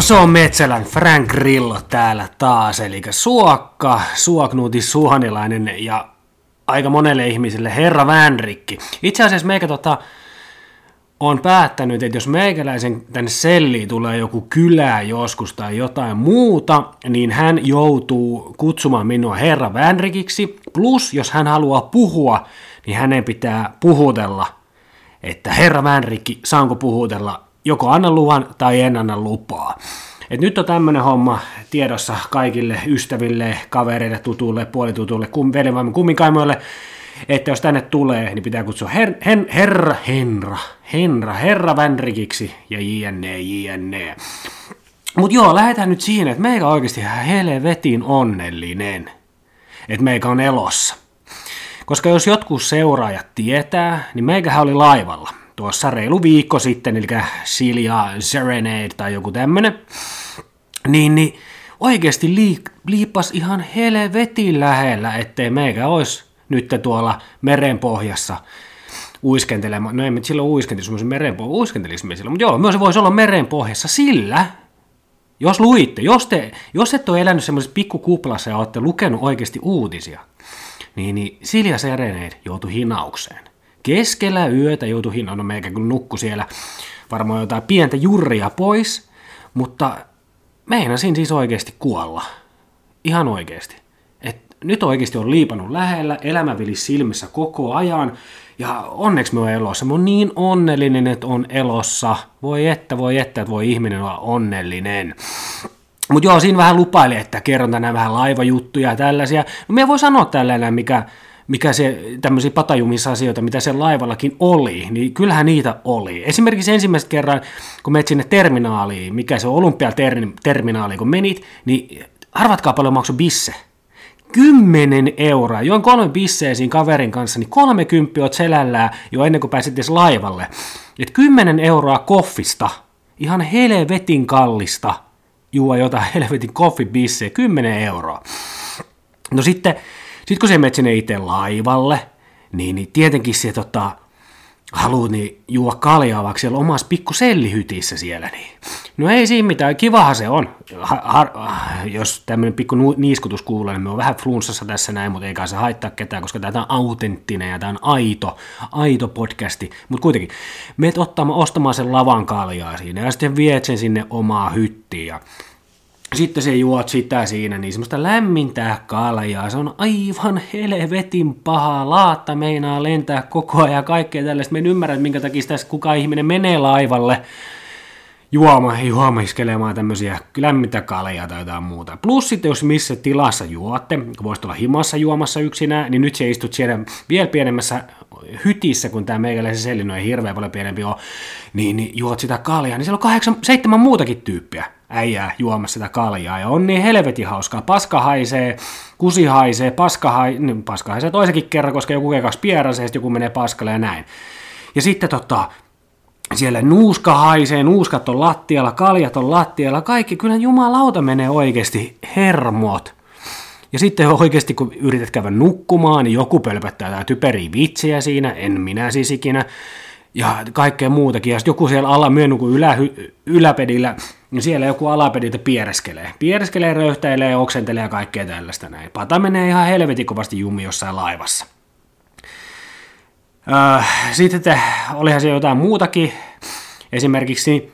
No se on Metsälän Frank Grillo täällä taas, eli Suokka, Suoknuuti Suonilainen ja aika monelle ihmiselle Herra Vänrikki. Itse asiassa meikä tota, on päättänyt, että jos meikäläisen tänne selliin tulee joku kylä joskus tai jotain muuta, niin hän joutuu kutsumaan minua Herra Vänrikiksi. Plus, jos hän haluaa puhua, niin hänen pitää puhutella, että Herra Vänrikki, saanko puhutella joko anna luvan tai en anna lupaa. Et nyt on tämmöinen homma tiedossa kaikille ystäville, kavereille, tutuille, puolitutuille, kum, velivaimme, kumminkaimoille, että jos tänne tulee, niin pitää kutsua her, her, herra, henra, henra, herra Vänrikiksi ja jne, jne. Mutta joo, lähdetään nyt siihen, että meikä oikeasti helvetin onnellinen, että meikä on elossa. Koska jos jotkut seuraajat tietää, niin meikähän oli laivalla tuossa reilu viikko sitten, eli Silja Serenade tai joku tämmönen, niin, niin oikeasti liik- liipas ihan helvetin lähellä, ettei meikä olisi nyt tuolla merenpohjassa uiskentelemaan. No ei me silloin uiskentelisi, semmoisen merenpohjassa, uiskentelisimme silloin, mutta joo, myös voisi olla merenpohjassa sillä, jos luitte, jos, te, jos et ole elänyt semmoisessa pikkukuplassa ja olette lukenut oikeasti uutisia, niin, niin Silja Serenade joutui hinaukseen keskellä yötä joutui hinnan, no meikä kun nukku siellä varmaan jotain pientä jurria pois, mutta meinasin siis oikeasti kuolla. Ihan oikeasti. Et nyt oikeasti on liipanut lähellä, elämä vilis silmissä koko ajan, ja onneksi me on elossa. Mä oon niin onnellinen, että on elossa. Voi että, voi että, että voi ihminen olla onnellinen. Mutta joo, siinä vähän lupaili, että kerron tänään vähän laivajuttuja ja tällaisia. No me voi sanoa tällainen, mikä mikä se tämmöisiä patajumissa asioita, mitä se laivallakin oli, niin kyllähän niitä oli. Esimerkiksi ensimmäistä kerran, kun menet sinne terminaaliin, mikä se on olympiaterminaali, kun menit, niin arvatkaa paljon maksoi bisse. 10 euroa. Join kolme bisseä siinä kaverin kanssa, niin 30 oot selällään jo ennen kuin pääsit edes laivalle. Et 10 euroa koffista, ihan helvetin kallista, juo jotain helvetin koffibisseä, 10 euroa. No sitten sitten kun se menet sinne itse laivalle, niin, niin tietenkin se tota, haluat niin juo kaljaa, vaikka siellä omassa pikku sellihytissä siellä. Niin. No ei siinä mitään, kivahan se on. Ha, ha, jos tämmöinen pikku niiskutus kuulee, niin me on vähän flunssassa tässä näin, mutta eikä se haittaa ketään, koska tämä on autenttinen ja tämä on aito, aito podcasti. Mutta kuitenkin, meet ottamaan, ostamaan sen lavan kaljaa siinä ja sitten viet sen sinne omaa hyttiin ja sitten se juot sitä siinä, niin semmoista lämmintää kaljaa, se on aivan helvetin paha, laatta meinaa lentää koko ajan ja kaikkea tällaista. Me en ymmärrä, minkä takia sitä kuka ihminen menee laivalle juoma, juomaiskelemaan tämmöisiä lämmintä kaljaa tai jotain muuta. Plus sitten, jos missä tilassa juotte, kun voisit olla himassa juomassa yksinään, niin nyt se istut siellä vielä pienemmässä hytissä, kun tämä meikäläisen sellin on hirveän paljon pienempi on, niin, niin juot sitä kaljaa, niin siellä on kahdeksan, seitsemän muutakin tyyppiä äijää juomassa sitä kaljaa, ja on niin helvetin hauskaa. Paska haisee, kusi haisee, paska, hai, niin paska haisee toisenkin kerran, koska joku kekas pierasee, joku menee paskalle ja näin. Ja sitten tota, siellä nuuska haisee, nuuskat on lattialla, kaljat on lattialla, kaikki, kyllä jumalauta menee oikeasti hermot. Ja sitten oikeasti, kun yrität käydä nukkumaan, niin joku pölpättää jotain typeriä vitsejä siinä, en minä siis ikinä, ja kaikkea muutakin. Ja sitten joku siellä alla myönnu kuin ylä, yläpedillä, niin siellä joku alapediltä piereskelee. Piereskelee, röyhtäilee, oksentelee ja kaikkea tällaista näin. Pata menee ihan helvetin kovasti jumi jossain laivassa. Öö, sitten olihan siellä jotain muutakin. Esimerkiksi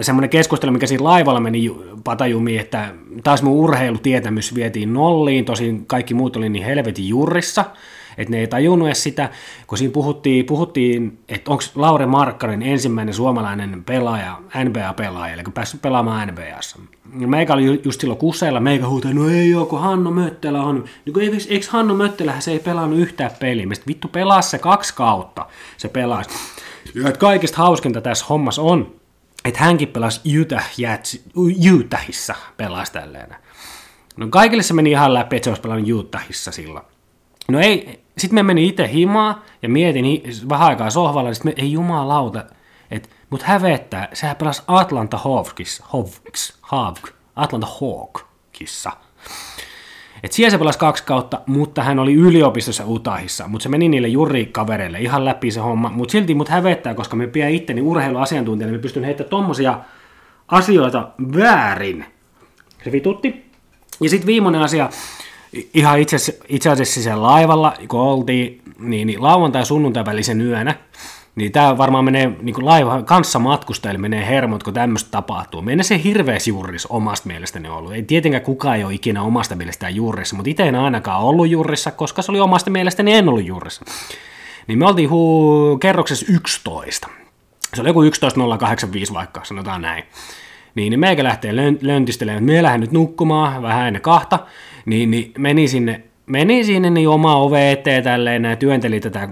semmoinen keskustelu, mikä siinä laivalla meni patajumi, että taas mun urheilutietämys vietiin nolliin, tosin kaikki muut oli niin helvetin jurrissa, että ne ei tajunnut edes sitä, kun siinä puhuttiin, puhuttiin että onko Laure Markkanen ensimmäinen suomalainen pelaaja, NBA-pelaaja, eli päässyt pelaamaan NBAssa. Meikä oli just silloin kuseilla, meikä huutaa, no ei ole, kun Hanno Möttelä on. Niin kun eikö, eikö Hanno Möttelä, se ei pelannut yhtään peliä, mistä vittu pelaa se kaksi kautta, se pelasi. Ja kaikista hauskinta tässä hommassa on, että hänkin pelasi Utah Jazz, Utahissa pelasi tälleen. No kaikille se meni ihan läpi, että se olisi pelannut Utahissa silloin. No ei, sitten me meni itse himaa ja mietin vähän aikaa sohvalla, niin ei jumalauta, että mut hävettää, sehän pelasi Atlanta Hawkissa, Hawks, Hawk, Atlanta Hawkissa. Et siellä se pelasi kaksi kautta, mutta hän oli yliopistossa Utahissa, mutta se meni niille jurikavereille ihan läpi se homma, mutta silti mut hävettää, koska me pidän itteni urheiluasiantuntijana, me pystyn heittämään tommosia asioita väärin. Se vitutti. Ja sitten viimeinen asia, ihan itse, itse asiassa siellä laivalla, kun oltiin, niin, niin lauantai- ja sunnuntai välisen yönä, niin tämä varmaan menee niin laiva kanssa matkustajille menee hermot, kun tämmöistä tapahtuu. Mene se hirveäs juuris omasta mielestäni ollut. Ei tietenkään kukaan ei ole ikinä omasta mielestään juurissa, mutta itse en ainakaan ollut juurissa, koska se oli omasta mielestäni en ollut juurissa. Niin me oltiin huu kerroksessa 11. Se oli joku 11.085 vaikka, sanotaan näin. Niin, niin meikä lähtee löntistelemään, että me lähden nyt nukkumaan vähän ennen kahta, niin, niin meni sinne, meni sinne niin oma ove eteen tälleen, ja työnteli tätä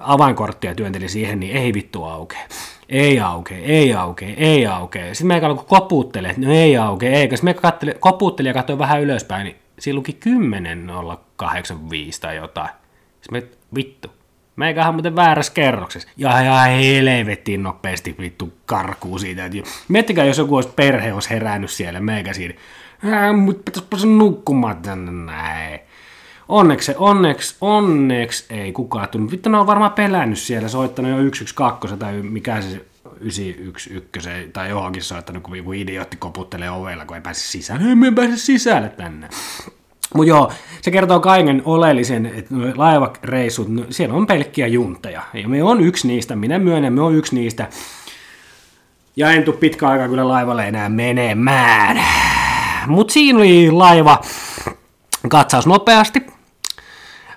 avainkorttia työnteli siihen, niin ei vittu aukea. Ei aukea, ei aukea, ei aukea. Sitten meikä alkoi koputtelee, että no ei aukea, ei. Sitten meikä katteli, koputteli ja katsoi vähän ylöspäin, niin siinä luki 10.085 tai jotain. Sitten me, vittu, Meikähän muuten väärässä kerroksessa. Ja ihan helvetin nopeasti vittu karkuu siitä. Miettikää, jos joku olisi perhe olisi herännyt siellä meikä siinä. Mutta pitäisi päästä nukkumaan tänne näin. Onneksi, onneksi, onneksi ei kukaan tullut. Vittu, ne on varmaan pelännyt siellä, soittanut jo 112 tai mikä se 911 tai johonkin soittanut, kun joku idiootti koputtelee ovella, kun ei pääse sisään. Ei me pääse sisälle tänne. Mutta joo, se kertoo kaiken oleellisen, että laivareissut, no, siellä on pelkkiä junteja. Ja me on yksi niistä, minä myönnän, me on yksi niistä. Ja en tuu pitkä aikaa kyllä laivalle enää menemään. Mutta siinä oli laiva katsaus nopeasti.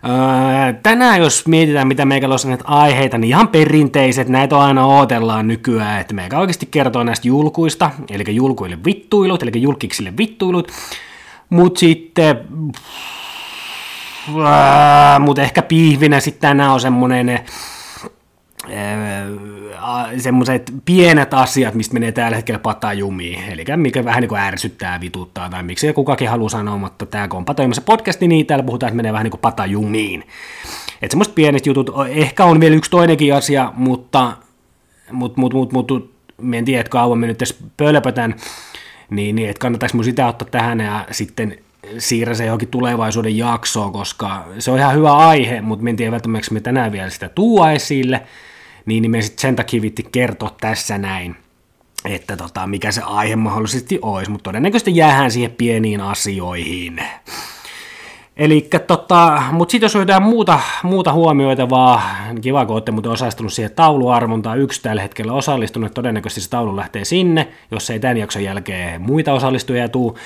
Öö, tänään jos mietitään, mitä meikä on näitä aiheita, niin ihan perinteiset, näitä on aina ootellaan nykyään, että meikä oikeasti kertoo näistä julkuista, eli julkuille vittuilut, eli julkiksille vittuilut, mutta sitten, mutta ehkä piihvinä sitten tänään on semmoinen, semmoiset pienet asiat, mistä menee tällä hetkellä pataa jumiin, eli mikä vähän niin kuin ärsyttää, vituttaa, tai miksi kukakin haluaa sanoa, mutta tämä kun on patoimassa podcasti, niin täällä puhutaan, että menee vähän niin kuin pata jumiin. Että semmoiset pienet jutut, ehkä on vielä yksi toinenkin asia, mutta mut, mut, mut, mut, en tiedä, että kauan me nyt tässä pölpötän, niin, niin että kannattaisi mun sitä ottaa tähän ja sitten siirrä se johonkin tulevaisuuden jaksoon, koska se on ihan hyvä aihe, mutta en tiedä välttämättä me tänään vielä sitä tuua esille, niin, niin me sitten sen takia vitti kertoa tässä näin, että tota, mikä se aihe mahdollisesti olisi, mutta todennäköisesti jäähän siihen pieniin asioihin. Eli tota, mutta sitten jos on jotain muuta, muuta huomioita, vaan kiva, kun olette muuten osastunut siihen tauluarvontaan, yksi tällä hetkellä osallistunut, todennäköisesti se taulu lähtee sinne, jos ei tämän jakson jälkeen muita osallistujia tuu,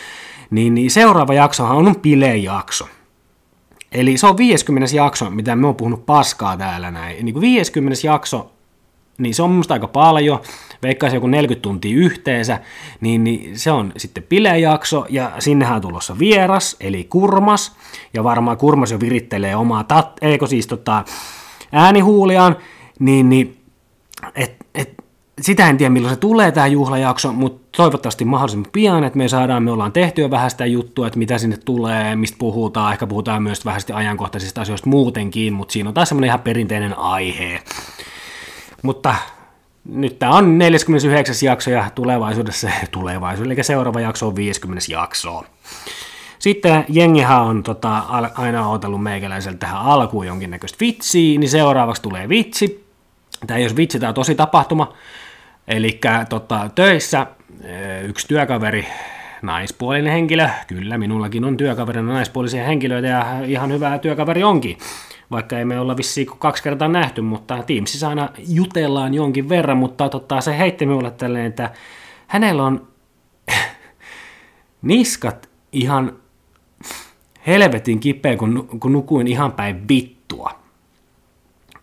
niin, niin seuraava jaksohan on jakso. Eli se on 50. jakso, mitä me on puhunut paskaa täällä näin. Niin kuin 50. jakso, niin se on minusta aika paljon, veikkaisin joku 40 tuntia yhteensä, niin, niin se on sitten jakso, ja sinnehän on tulossa vieras, eli kurmas, ja varmaan kurmas jo virittelee omaa, tat, eikö siis tota, äänihuuliaan, niin, niin et, et, sitä en tiedä milloin se tulee tämä juhlajakso, mutta toivottavasti mahdollisimman pian, että me saadaan, me ollaan tehty jo vähän sitä juttua, että mitä sinne tulee, mistä puhutaan, ehkä puhutaan myös vähän ajankohtaisista asioista muutenkin, mutta siinä on taas semmoinen ihan perinteinen aihe. Mutta nyt tämä on 49. jakso ja tulevaisuudessa, tulevaisuudessa, eli seuraava jakso on 50. jakso. Sitten jengihän on tota, aina odotellut meikäläisellä tähän alkuun jonkinnäköistä vitsiä, niin seuraavaksi tulee vitsi. Tämä ei ole vitsi, tämä on tosi tapahtuma. Eli tota, töissä eh, yksi työkaveri, naispuolinen henkilö, kyllä minullakin on työkaverina naispuolisia henkilöitä ja ihan hyvä työkaveri onkin, vaikka ei me olla vissiin kaksi kertaa nähty, mutta Teamsissa aina jutellaan jonkin verran, mutta tota, se heitti minulle tälleen, että hänellä on niskat ihan helvetin kipeä, kun, kun nukuin ihan päin vittua.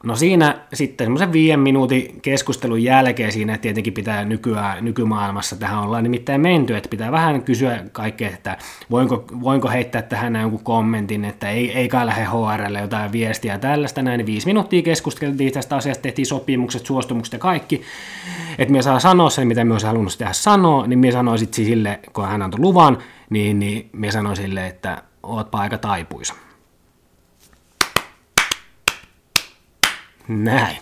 No siinä sitten semmoisen viiden minuutin keskustelun jälkeen siinä tietenkin pitää nykyään, nykymaailmassa tähän ollaan nimittäin menty, että pitää vähän kysyä kaikkea, että voinko, voinko heittää tähän jonkun kommentin, että ei, ei kai lähde HRlle jotain viestiä tällaista näin, viisi minuuttia keskusteltiin tästä asiasta, tehtiin sopimukset, suostumukset ja kaikki, että me saa sanoa sen, mitä me olisi halunnut tehdä sanoa, niin me sanoin sitten sille, kun hän antoi luvan, niin, niin me sanoin sille, että ootpa aika taipuisa. Näin.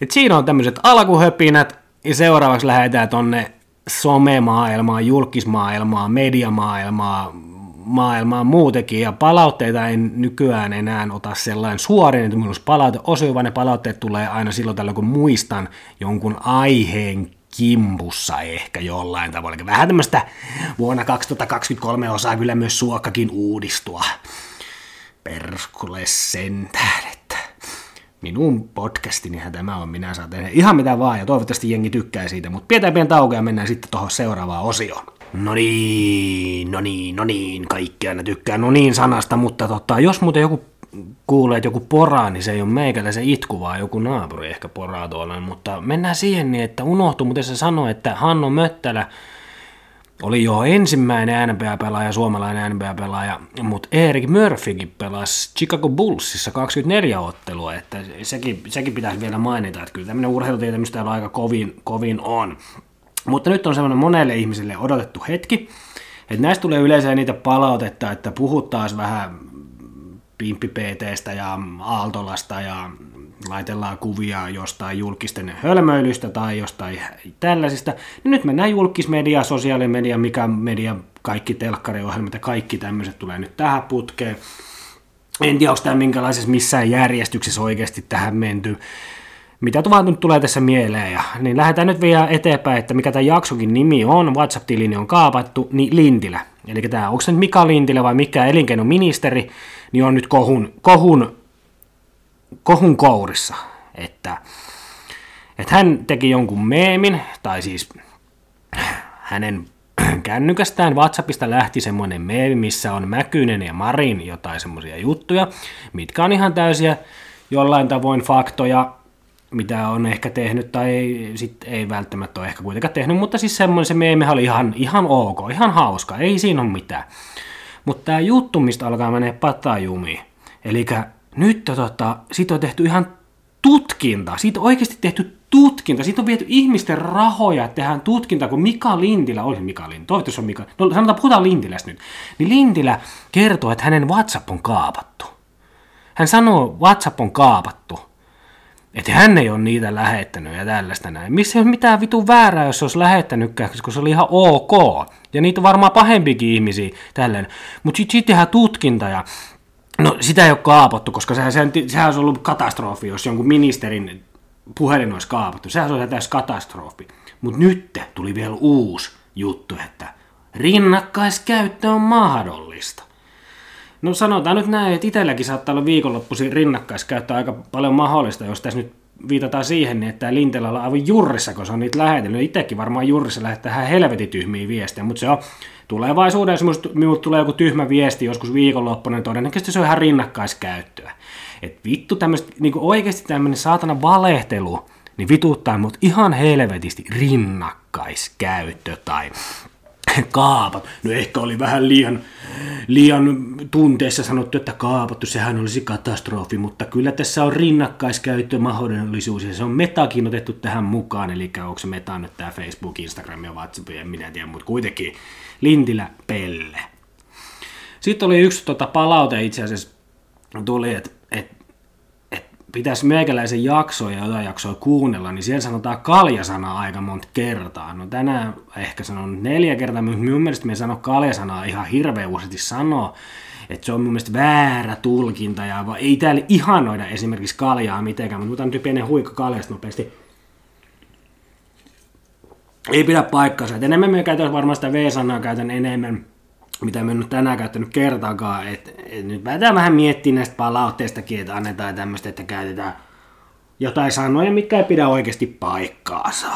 Et siinä on tämmöiset alkuhöpinät, ja seuraavaksi lähdetään tonne somemaailmaan, julkismaailmaan, mediamaailmaan, maailmaan muutenkin, ja palautteita en nykyään enää ota sellainen suorin, että minulla olisi palaute osuva, ne palautteet tulee aina silloin tällä, kun muistan jonkun aiheen kimpussa ehkä jollain tavalla. Eli vähän tämmöistä vuonna 2023 osaa kyllä myös suokkakin uudistua. Perskule sentään, että minun podcastinihän tämä on, minä saan tehdä ihan mitä vaan ja toivottavasti jengi tykkää siitä, mutta pidetään pieni tauko ja mennään sitten tuohon seuraavaan osioon. No niin, no niin, no niin, kaikki aina tykkää no niin sanasta, mutta tota, jos muuten joku kuulee, että joku poraa, niin se ei ole meikällä se itku, vaan joku naapuri ehkä poraa tuolla. Mutta mennään siihen niin, että unohtuu, mutta se sanoi, että Hanno Möttälä oli jo ensimmäinen NBA-pelaaja, suomalainen NBA-pelaaja, mutta Erik Murphykin pelasi Chicago Bullsissa 24 ottelua, että sekin, sekin pitäisi vielä mainita, että kyllä tämmöinen urheilutietämys täällä aika kovin, kovin on. Mutta nyt on semmoinen monelle ihmiselle odotettu hetki, että näistä tulee yleensä niitä palautetta, että puhuttaisiin vähän Pimppi ja Aaltolasta ja laitellaan kuvia jostain julkisten hölmöilystä tai jostain tällaisista. No nyt mennään julkismedia, sosiaalinen media, mikä media, kaikki telkkariohjelmat ja kaikki tämmöiset tulee nyt tähän putkeen. En tiedä, onko tämä minkälaisessa missään järjestyksessä oikeasti tähän menty. Mitä vaan nyt tulee tässä mieleen. Ja, niin lähdetään nyt vielä eteenpäin, että mikä tämä jaksokin nimi on. WhatsApp-tilini on kaapattu, niin Lintilä. Eli tämä, onko se nyt Mika Lintilä vai mikä elinkeinoministeri, niin on nyt kohun, kohun, kohun kourissa. Että, että hän teki jonkun meemin, tai siis hänen kännykästään WhatsAppista lähti semmoinen meemi, missä on Mäkynen ja Marin jotain semmoisia juttuja, mitkä on ihan täysiä jollain tavoin faktoja, mitä on ehkä tehnyt, tai ei, sit ei välttämättä ole ehkä kuitenkaan tehnyt, mutta siis semmoinen se meemi oli ihan, ihan ok, ihan hauska, ei siinä ole mitään. Mutta tämä juttu, mistä alkaa mennä patajumiin, eli nyt tota, siitä on tehty ihan tutkinta, siitä on oikeasti tehty tutkinta, siitä on viety ihmisten rahoja, että tehdään tutkinta, kun Mika Lintilä, oli Mika Lintilä, toivottavasti on Mika, no sanotaan, puhutaan Lintilästä nyt, niin Lintilä kertoo, että hänen WhatsApp on kaapattu. Hän sanoo, WhatsApp on kaapattu. Että hän ei ole niitä lähettänyt ja tällaista näin. Missä ei ole mitään vitu väärää, jos se olisi lähettänytkään, koska se oli ihan ok. Ja niitä on varmaan pahempikin ihmisiä tällainen. Mutta sitten sit tehdään tutkinta ja no sitä ei ole kaapattu, koska sehän, sehän, sehän olisi ollut katastrofi, jos jonkun ministerin puhelin olisi kaapattu. Sehän olisi täysin katastrofi. Mutta nyt tuli vielä uusi juttu, että rinnakkaiskäyttö on mahdollista. No sanotaan nyt näin, että itselläkin saattaa olla viikonloppuisin rinnakkaiskäyttö aika paljon mahdollista, jos tässä nyt viitataan siihen, että tämä Lintelä on aivan jurrissa, kun se on niitä lähetellyt. Itsekin varmaan jurrissa lähettää ihan helvetin tyhmiä viestejä, mutta se on tulevaisuudessa, jos minulle tulee joku tyhmä viesti joskus viikonloppuna, niin todennäköisesti se on ihan rinnakkaiskäyttöä. Et vittu tämmöistä, niin oikeasti tämmöinen saatana valehtelu, niin vituttaa mut ihan helvetisti rinnakkaiskäyttö tai kaapat. No ehkä oli vähän liian, liian tunteessa sanottu, että kaapattu, sehän olisi katastrofi, mutta kyllä tässä on rinnakkaiskäyttömahdollisuus ja se on metakin otettu tähän mukaan, eli onko se meta nyt tämä Facebook, Instagram ja WhatsApp, en minä tiedä, mutta kuitenkin Lintilä Pelle. Sitten oli yksi tota, palaute itse asiassa, tuli, että et, et pitäisi meikäläisen jaksoja ja jotain jaksoja kuunnella, niin siellä sanotaan kaljasana aika monta kertaa. No tänään ehkä sanon neljä kertaa, mutta minun mielestä me sano kaljasanaa ihan hirveän useasti sanoa, että se on mun mielestä väärä tulkinta ja ei täällä ihanoida esimerkiksi kaljaa mitenkään, mutta otan nyt pienen huikka kaljasta nopeasti. Ei pidä paikkansa, että enemmän me käytän varmaan sitä V-sanaa käytän enemmän, mitä me en nyt tänään käyttänyt kertaakaan. Et, et nyt päätään vähän miettiä näistä palautteistakin, että annetaan tämmöistä, että käytetään jotain sanoja, mitkä ei pidä oikeasti paikkaansa.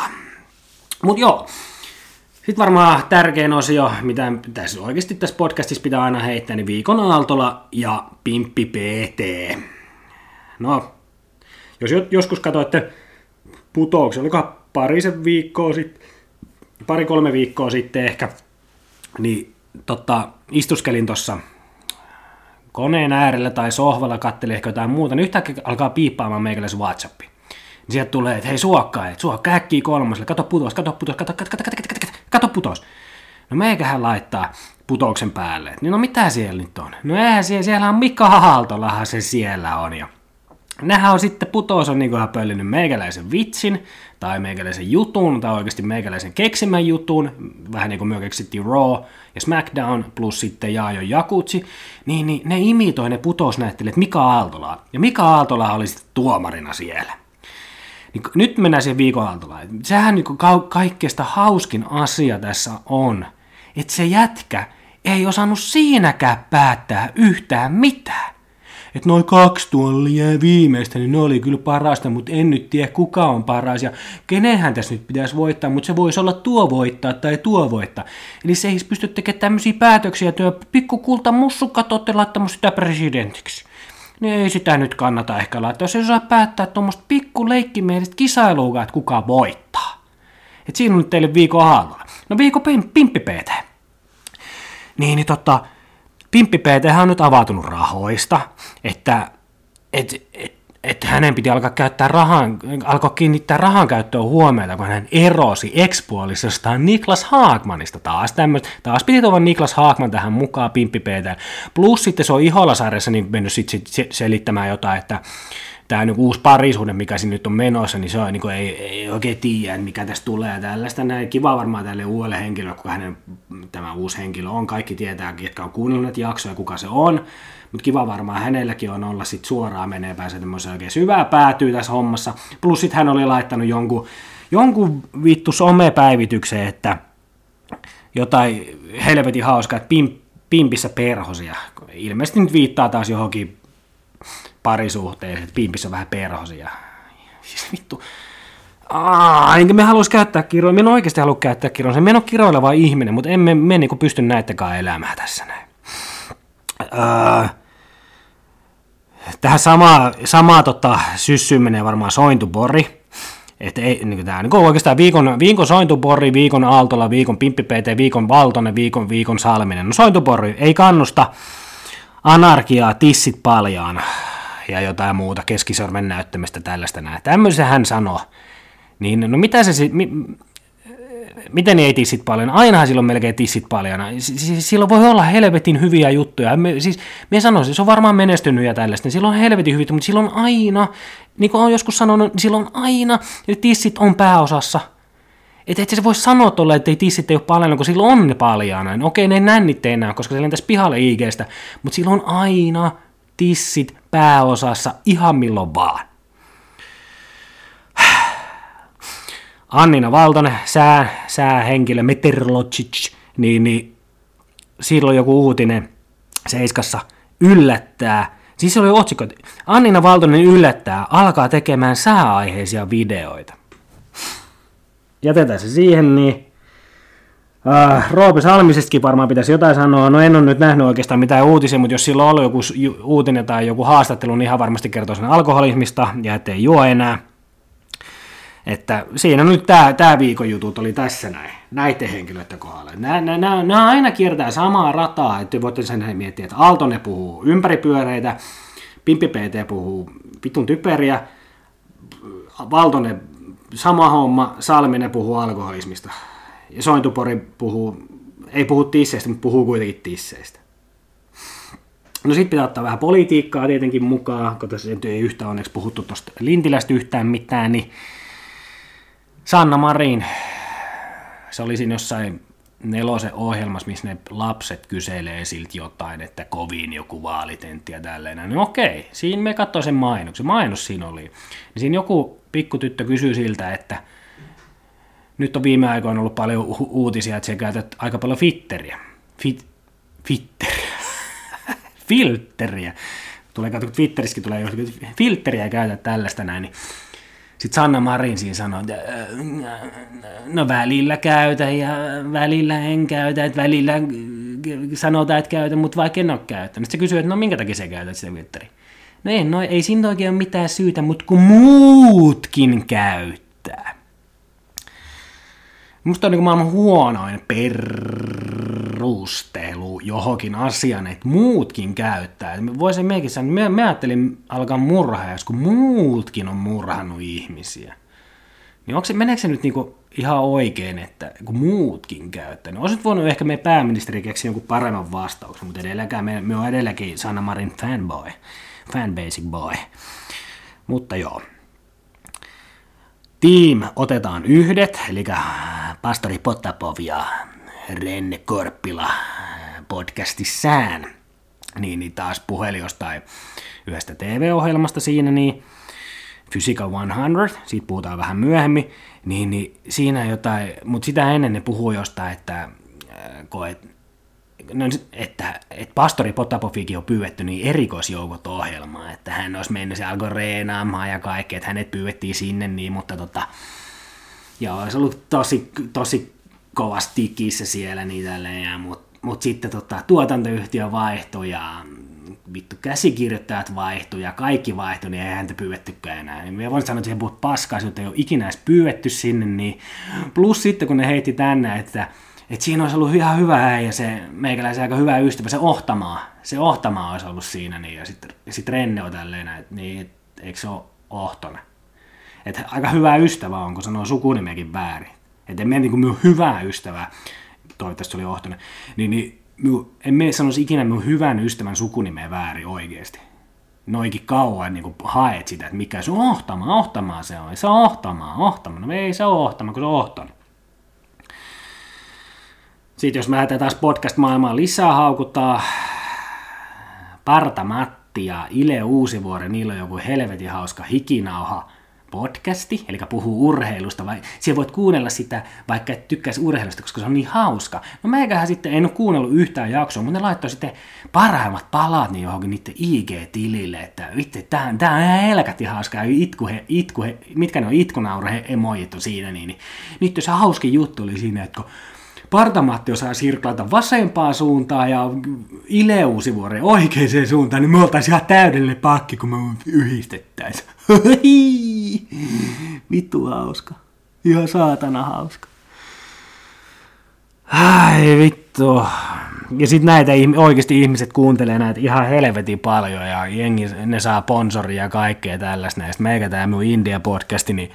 Mutta joo, sitten varmaan tärkein osio, mitä tässä oikeasti tässä podcastissa pitää aina heittää, niin viikon Aaltola ja Pimppi PT. No, jos joskus katsoitte putouksen, oliko parisen viikkoa sitten, pari-kolme viikkoa sitten ehkä, niin tota, istuskelin tuossa koneen äärellä tai sohvalla, kattelin ehkä jotain muuta, niin yhtäkkiä alkaa piippaamaan meikäläisen WhatsAppi. Niin sieltä tulee, että hei suokkaa, että suokka äkkiä kolmoselle, kato putos, kato putos, kato, kato, kato, kato, kato, kato, putos. No meikähän laittaa putouksen päälle. Niin no mitä siellä nyt on? No eihän siellä, siellä on Mika Haaltolahan se siellä on. Ja Nähän on sitten putous on niinku pöllinyt meikäläisen vitsin, tai meikäläisen jutun, tai oikeasti meikäläisen keksimän jutun, vähän niin kuin me keksittiin Raw ja SmackDown, plus sitten Jaajo Jakutsi, niin, niin ne imitoi ne putousnäyttelijät Mika Aaltolaa. Ja Mika Aaltola oli sitten tuomarina siellä. Niin nyt mennään siihen viikon aaltolaan. Sehän niin ka- kaikkeesta hauskin asia tässä on, että se jätkä ei osannut siinäkään päättää yhtään mitään että noin kaksi tuolla viimeistä, niin ne oli kyllä parasta, mutta en nyt tiedä kuka on paras ja kenenhän tässä nyt pitäisi voittaa, mutta se voisi olla tuo voittaa tai tuo voittaa. Eli se ei pysty tekemään tämmöisiä päätöksiä, että pikkukulta mussukka olette laittamassa sitä presidentiksi. Niin ei sitä nyt kannata ehkä laittaa, jos ei osaa päättää tuommoista pikku leikkimielistä kisailua, että kuka voittaa. Et siinä on nyt teille viikon aallolla. No viikon pimppipeete. Niin, niin tota, Pimppi PT on nyt avautunut rahoista, että et, et, et hänen piti alkaa käyttää rahan, alkoi kiinnittää rahan käyttöön huomiota, kun hän erosi ekspuolisostaan Niklas Haagmanista taas. Tämmöistä, taas piti tuoda Niklas Haagman tähän mukaan Pimppi Plus sitten se on Iholasarjassa niin mennyt sit, sit selittämään jotain, että tämä niin uusi parisuhde, mikä siinä nyt on menossa, niin se on, niin kuin, ei, ei oikein tiedä, mikä tästä tulee. Tällaista näin kiva varmaan tälle uudelle henkilölle, kun hänen tämä uusi henkilö on. Kaikki tietää, ketkä on kuunnellut jaksoja, kuka se on. Mutta kiva varmaan hänelläkin on olla sit suoraan menee pääsee tämmöiseen oikein syvää päätyy tässä hommassa. Plus sitten hän oli laittanut jonkun, jonkun vittu somepäivitykseen, että jotain helvetin hauskaa, että pimp, pimpissä perhosia. Ilmeisesti nyt viittaa taas johonkin parisuhteeseen, että pimpissä on vähän perhosia. Siis vittu. Aa, enkä me haluaisi käyttää kirjoja. Me en oikeasti halua käyttää kirjoja. Me en ole kiroileva ihminen, mutta emme me niinku pysty näittäkään elämään tässä näin. Öö, tähän samaa, samaa tota, syssyyn menee varmaan sointupori. Että ei, niin tämä niin oikeastaan viikon, viikon sointupori, viikon aaltola, viikon pimppipeite, viikon valtonen, viikon, viikon salminen. No sointupori ei kannusta anarkiaa, tissit paljaan ja jotain muuta, keskisormen näyttämistä tällaista näin. Tämmöisen hän sanoo. Niin, no mitä se mi, miten ei tissit paljon? Ainahan silloin melkein tissit paljon. Silloin voi olla helvetin hyviä juttuja. Me, siis, me sanoisin, se on varmaan menestynyt ja tällaista. Silloin on helvetin hyviä, mutta silloin aina, niin kuin olen joskus sanonut, silloin aina tissit on pääosassa. Että et se voi sanoa tuolle, että ei tissit ei ole paljon, kun silloin on ne paljaana. No okei, ne nännit ei enää, koska se lentäisi pihalle IGstä, mutta silloin aina tissit pääosassa ihan milloin vaan. Annina Valtonen, sää, säähenkilö, meteorologic, niin, niin silloin joku uutinen Seiskassa yllättää, siis oli otsikko, Annina Valtonen yllättää, alkaa tekemään sääaiheisia videoita. Jätetään se siihen, niin Uh, Roope Salmisestakin varmaan pitäisi jotain sanoa. No en ole nyt nähnyt oikeastaan mitään uutisia, mutta jos sillä on ollut joku uutinen tai joku haastattelu, niin ihan varmasti kertoo sen alkoholismista ja ettei juo enää. Että siinä nyt tämä, tämä viikon jutut oli tässä näin, näiden henkilöiden kohdalla. Nämä, nämä, nämä aina kiertää samaa rataa, että voitte sen miettiä, että Aaltone puhuu ympäripyöreitä, Pimpi PT puhuu vitun typeriä, Valtonen sama homma, Salminen puhuu alkoholismista. Ja Sointupori puhuu, ei puhu tisseistä, mutta puhuu kuitenkin tisseistä. No sitten pitää ottaa vähän politiikkaa tietenkin mukaan, kun tässä ei yhtä onneksi puhuttu tuosta Lintilästä yhtään mitään, niin Sanna Marin, se oli siinä jossain nelosen ohjelmassa, missä ne lapset kyselee siltä jotain, että kovin joku vaalitentti ja tälleen. Niin okei, siinä me katsoin sen mainoksen. Mainos siinä oli. Niin siinä joku pikkutyttö kysyy siltä, että nyt on viime aikoina ollut paljon hu- uutisia, että sä käytät aika paljon fitteriä. Fit, fitteriä. filteriä. Tulee katsoa, kun Twitterissäkin tulee jostain, filteriä käytät tällaista näin, niin sitten Sanna Marin siinä sanoi, että no välillä käytä ja välillä en käytä, että välillä sanotaan, että käytä, mutta vaikka en ole käyttänyt. Sitten se kysyy, että no minkä takia sä käytät sitä Twitteriä? No ei, no ei siinä oikein ole mitään syytä, mutta kun muutkin käyttää. Musta on niin maailman huonoin perustelu johonkin asiaan, että muutkin käyttää. Voisin meikin sanoa, mä, mä ajattelin alkaa murhaa, jos kun muutkin on murhannut ihmisiä. Niin onko se, meneekö se nyt niinku ihan oikein, että kun muutkin käyttää? Niin olisit voinut ehkä meidän pääministeri keksiä jonkun paremman vastauksen, mutta edelläkään me, me on edelläkin Sanna Marin fanboy, fanbasic boy. Mutta joo. Team otetaan yhdet, eli pastori Potapov ja Renne Korppila podcastissään, niin, niin taas puheli jostain yhdestä TV-ohjelmasta siinä, niin Physical 100, siitä puhutaan vähän myöhemmin, niin, niin siinä jotain, mutta sitä ennen ne puhuu jostain, että, koet, no, että, että pastori Potapofikin on pyydetty niin erikoisjoukot ohjelmaa, että hän olisi mennyt, se alkoi reenaamaan ja kaikkea, että hänet pyydettiin sinne, niin, mutta tota, joo, olisi ollut tosi, tosi kovasti kissä siellä niin tälleen, mutta mut sitten tota, tuotantoyhtiö vaihtui ja vittu käsikirjoittajat vaihtui ja kaikki vaihtui, niin ei häntä pyydettykään enää. Niin mä voin sanoa, että se puhut paskaa, ei ole ikinä edes pyydetty sinne, niin plus sitten kun ne heitti tänne, että että siinä olisi ollut ihan hyvä ja se meikäläisen aika hyvä ystävä, se Ohtamaa, se Ohtamaa olisi ollut siinä, niin, ja sitten sit Renne on tälleen, että niin, et, eikö se ole Ohtonen? Että aika hyvä ystävä on, kun sanoo sukunimekin väärin. Että en mene niin minun hyvää ystävää, toivottavasti se oli Ohtonen, niin, niin minun, en mene sanoisi ikinä minun hyvän ystävän sukunimeä väärin oikeasti. Noikin kauan niin haet sitä, että mikä se on Ohtamaa, Ohtamaa se on. Se on Ohtamaa, Ohtamaa. No ei se ole Ohtamaa, kun se on Ohtonen. Sitten jos mä lähdetään taas podcast-maailmaan lisää haukuttaa Parta Matti ja Ile Uusivuoren, niillä on joku helvetin hauska hikinauha podcasti, eli puhuu urheilusta, vai siellä voit kuunnella sitä, vaikka et tykkäisi urheilusta, koska se on niin hauska. No meikähän sitten, en ole kuunnellut yhtään jaksoa, mutta ne laittoi sitten parhaimmat palat niin johonkin niiden IG-tilille, että vittu, tää, tää on ihan helkatti hauska, ja itku, he, itku, he, mitkä ne on? Itkunaure emojit on siinä, niin, niin nyt se hauskin juttu oli siinä, että kun Partamatti osaa sirklata vasempaan suuntaan ja Ileusivuoren oikeaan suuntaan, niin me oltaisiin ihan täydellinen pakki, kun me yhdistettäisiin. Vittu hauska. Ihan saatana hauska. Ai vittu. Ja sitten näitä oikeasti ihmiset kuuntelee näitä ihan helvetin paljon ja jengi, ne saa sponsoria ja kaikkea tällaista näistä. Meikä tämä mun India-podcasti, niin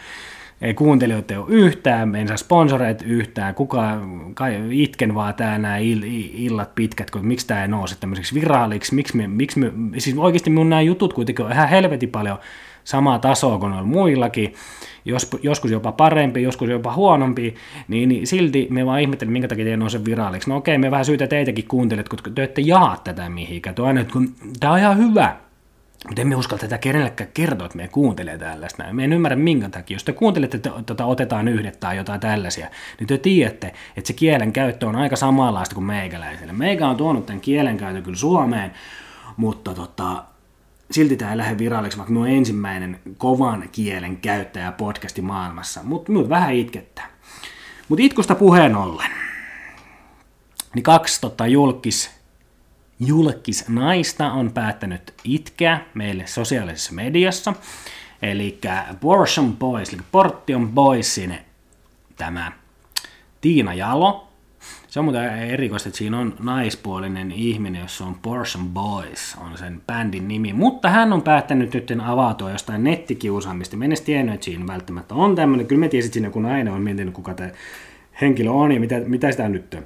ei kuuntelijoita ole yhtään, en saa sponsoreita yhtään, kuka, kai, itken vaan tää nämä ill, illat pitkät, kun miksi tämä ei nouse tämmöiseksi viraaliksi, miksi me, miksi me, siis oikeasti mun nämä jutut kuitenkin on ihan helvetin paljon samaa tasoa kuin on muillakin, jos, joskus jopa parempi, joskus jopa huonompi, niin, niin silti me vaan ihmettelin, minkä takia te nouse viraaliksi. No okei, me vähän syytä teitäkin kuuntelet, kun te ette jaa tätä mihinkään. Tuo aina, kun tämä on ihan hyvä, mutta emme uskalla tätä kenellekään kertoa, että me kuuntelee tällaista. Me en ymmärrä minkä takia. Jos te kuuntelette, että tota, otetaan yhdet tai jotain tällaisia, niin te tiedätte, että se kielen käyttö on aika samanlaista kuin meikäläiselle. Meikä on tuonut tämän kielen käytön kyllä Suomeen, mutta tota, silti tämä ei lähde viralliksi, vaikka minun ensimmäinen kovan kielen käyttäjä podcasti maailmassa. Mutta minut vähän itkettää. Mutta itkusta puheen ollen. Niin kaksi tota, julkis julkis naista on päättänyt itkeä meille sosiaalisessa mediassa. Eli Portion Boys, eli Portion Boysin tämä Tiina Jalo. Se on muuten erikoista, että siinä on naispuolinen ihminen, jos on Portion Boys, on sen bändin nimi. Mutta hän on päättänyt nyt avautua jostain nettikiusaamista. Mä en edes tiennyt, että siinä välttämättä on tämmöinen. Kyllä mä tiesin, että siinä kun aina on miettinyt, kuka tämä henkilö on ja mitä, mitä sitä nyt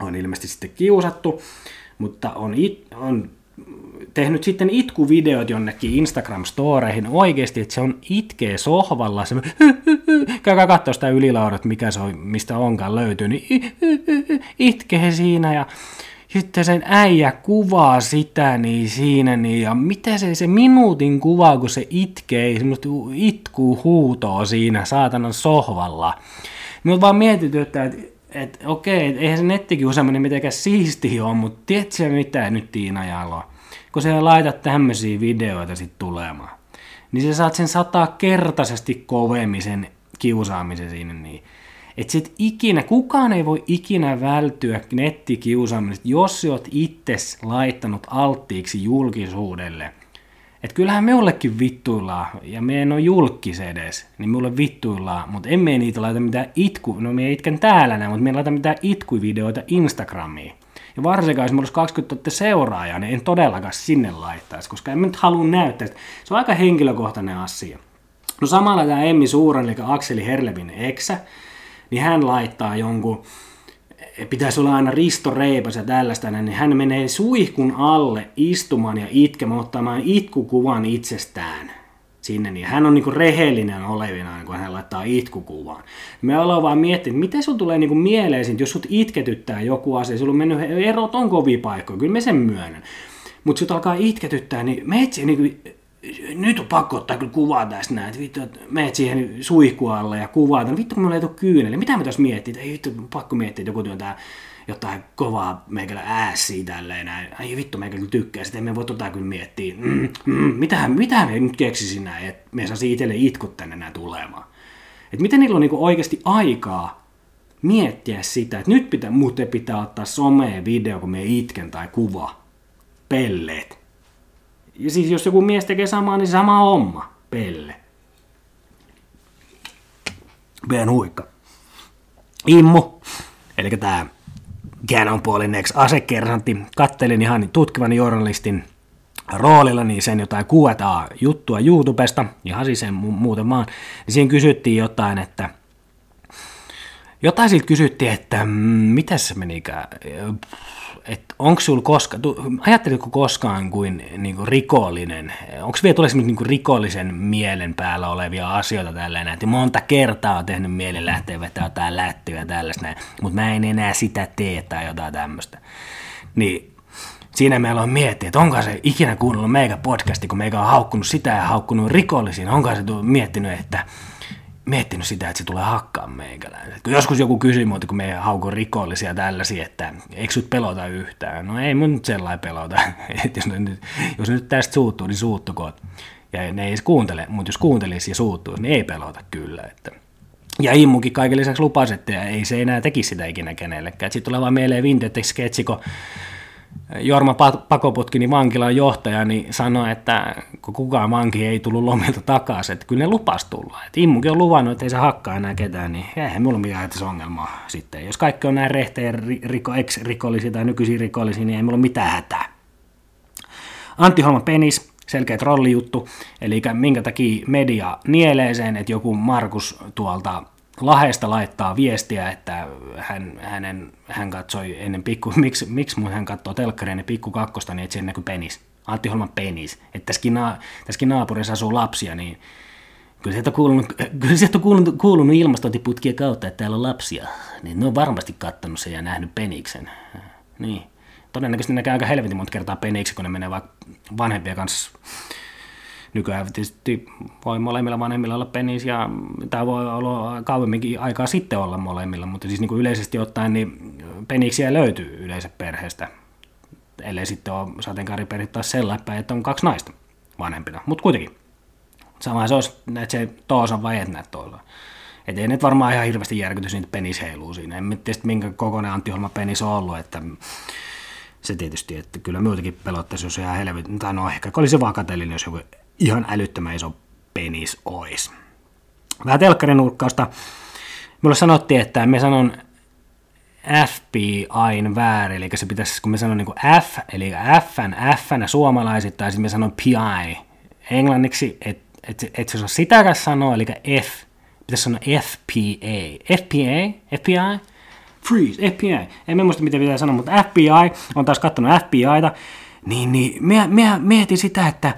on ilmeisesti sitten kiusattu mutta on, it, on tehnyt sitten itkuvideot jonnekin Instagram-storeihin oikeasti, että se on itkee sohvalla, se käykää katsoa sitä ylilaudat, mikä se on, mistä onkaan löytyy, niin itkee siinä ja sitten sen äijä kuvaa sitä niin siinä niin, ja mitä se, se minuutin kuva, kun se itkee, semmoista itkuu huutoa siinä saatanan sohvalla. Mutta vaan mietityttää, että että okei, eihän se nettikiusaaminen mitenkään siisti ole, mutta tiedätkö mitä nyt Tiina Jalo? Kun sä laitat tämmöisiä videoita sitten tulemaan, niin sä saat sen satakertaisesti kovemmin sen kiusaamisen siinä niin. Että sit ikinä, kukaan ei voi ikinä välttyä nettikiusaamisesta, jos sä oot itse laittanut alttiiksi julkisuudelle – että kyllähän meollekin vittuillaan, ja me en ole julkis edes, niin mulle vittuillaan, mutta emme niitä laita mitään itku, no me itken täällä näin, mutta me ei laita mitään itkuvideoita Instagramiin. Ja varsinkaan, jos mulla olisi 20 000 seuraajaa, niin en todellakaan sinne laittaisi, koska en nyt halua näyttää. Se on aika henkilökohtainen asia. No samalla tämä Emmi Suuran, eli Akseli Herlevin eksä, niin hän laittaa jonkun pitäisi olla aina Risto Reipas ja tällaista, niin hän menee suihkun alle istumaan ja itkemään, ottamaan itkukuvan itsestään sinne, niin hän on niinku rehellinen olevina, kun hän laittaa itkukuvan. Me ollaan vaan miettinyt, miten sun tulee niinku mieleen, jos sut itketyttää joku asia, sulla on mennyt erot on kovia paikkoja, kyllä me sen myönnän. Mutta sut alkaa itketyttää, niin me etsi, niinku, nyt on pakko ottaa kyllä kuvaa tästä näin, että vittu, että meet siihen suihkualle ja kuvaat, no vittu kun mulla ei kyynelle, mitä me tässä miettii, ei vittu, pakko miettiä, että joku työntää jotain kovaa meikälä äässiä tälleen näin, ai vittu meikä kyllä tykkää, sitten me voi tota kyllä miettiä, mm, mm, mitähän me nyt keksisin näin, että me saisi itselle itkut tänne näin tulemaan. Että miten niillä on niinku oikeasti aikaa miettiä sitä, että nyt pitää, muuten pitää ottaa somea video, kun me itken tai kuva, pelleet. Ja siis jos joku mies tekee samaa, niin sama homma, pelle. Ben huikka. Immu, eli tämä Cannonballin Next asekersantti, kattelin ihan tutkivan journalistin roolilla niin sen jotain Q&A juttua YouTubesta, ihan siis sen muuten vaan, niin siinä kysyttiin jotain, että jotain siltä kysyttiin, että mm, mitä se menikään, että onko sinulla koskaan, ajattelitko koskaan kuin, niin kuin rikollinen, onko vielä tulee niin kuin rikollisen mielen päällä olevia asioita tällä että monta kertaa on tehnyt mieli lähteä vetää jotain lättyä ja tällaista mutta mä en enää sitä tee tai jotain tämmöistä. Niin siinä meillä on miettiä, että onko se ikinä kuunnellut meikä podcasti, kun meikä on haukkunut sitä ja haukkunut rikollisiin, onko se miettinyt, että miettinyt sitä, että se tulee hakkaa meikäläinen. Kun joskus joku kysyy muuta, kun me haukun rikollisia tällaisia, että eikö sut pelota yhtään? No ei mun nyt sellainen pelota. että jos, nyt, jos nyt tästä suuttuu, niin suuttukoot. Ja ne ei kuuntele, mutta jos kuuntelisi ja suuttuu, niin ei pelota kyllä. Että. Ja Immukin kaiken lisäksi lupasi, että ei se enää tekisi sitä ikinä kenellekään. Sitten tulee vaan mieleen vintage-sketsi, kun Jorma Pakoputkini vankilan johtaja niin sanoi, että kun kukaan vanki ei tullut lomilta takaisin, että kyllä ne lupas tulla. Et Immukin on luvannut, että ei se hakkaa enää ketään, niin eihän mulla mitään tässä ongelmaa sitten. Jos kaikki on näin rehteen riko, ex-rikollisia tai nykyisiä rikollisia, niin ei mulla mitään hätää. Antti Holma Penis, selkeä trollijuttu, eli minkä takia media nielee sen, että joku Markus tuolta Lahesta laittaa viestiä, että hän, hänen, hän katsoi ennen pikku, miksi, miksi mun hän katsoo telkkaria ennen pikku kakkosta, niin että siinä näkyy penis. Antti Holman penis. Että tässäkin, na, tässäkin naapurissa asuu lapsia, niin kyllä sieltä on kuulunut, kyllä sieltä on kuulunut, kuulunut ilmastointiputkien kautta, että täällä on lapsia. Niin ne on varmasti kattanut sen ja nähnyt peniksen. Niin. Todennäköisesti näkee aika helvetin monta kertaa peniksi, kun ne menee vaikka vanhempia kanssa Nykyään tietysti voi molemmilla vanhemmilla olla penis ja tämä voi olla kauemminkin aikaa sitten olla molemmilla, mutta siis niin kuin yleisesti ottaen niin peniksiä löytyy yleensä perheestä, ellei sitten ole sateenkaariperhe taas sellainen että on kaksi naista vanhempina, mutta kuitenkin. Sama se olisi, että se toosan vai et näet toisella. Että ei nyt varmaan ihan hirveästi järkytys niitä penis heiluu siinä. En tiedä, minkä kokoinen Antti Holma penis on ollut, että se tietysti, että kyllä muutenkin pelottaisi, jos ihan helvetin, tai no ehkä olisi vaan kateellinen, jos joku ihan älyttömän iso penis ois. Vähän telkkarin nurkkausta. Mulle sanottiin, että me sanon FBIn väärin, eli se pitäisi, kun me sanon niin F, eli F, F suomalaisittain, sitten me sanon PI englanniksi, että et, et se osaa sitäkään sanoa, eli F, pitäisi sanoa FPA. FPA? FBI? Freeze, FBI. En muista, miten pitää sanoa, mutta FBI, on taas katsonut FBIta, niin, niin mietin sitä, että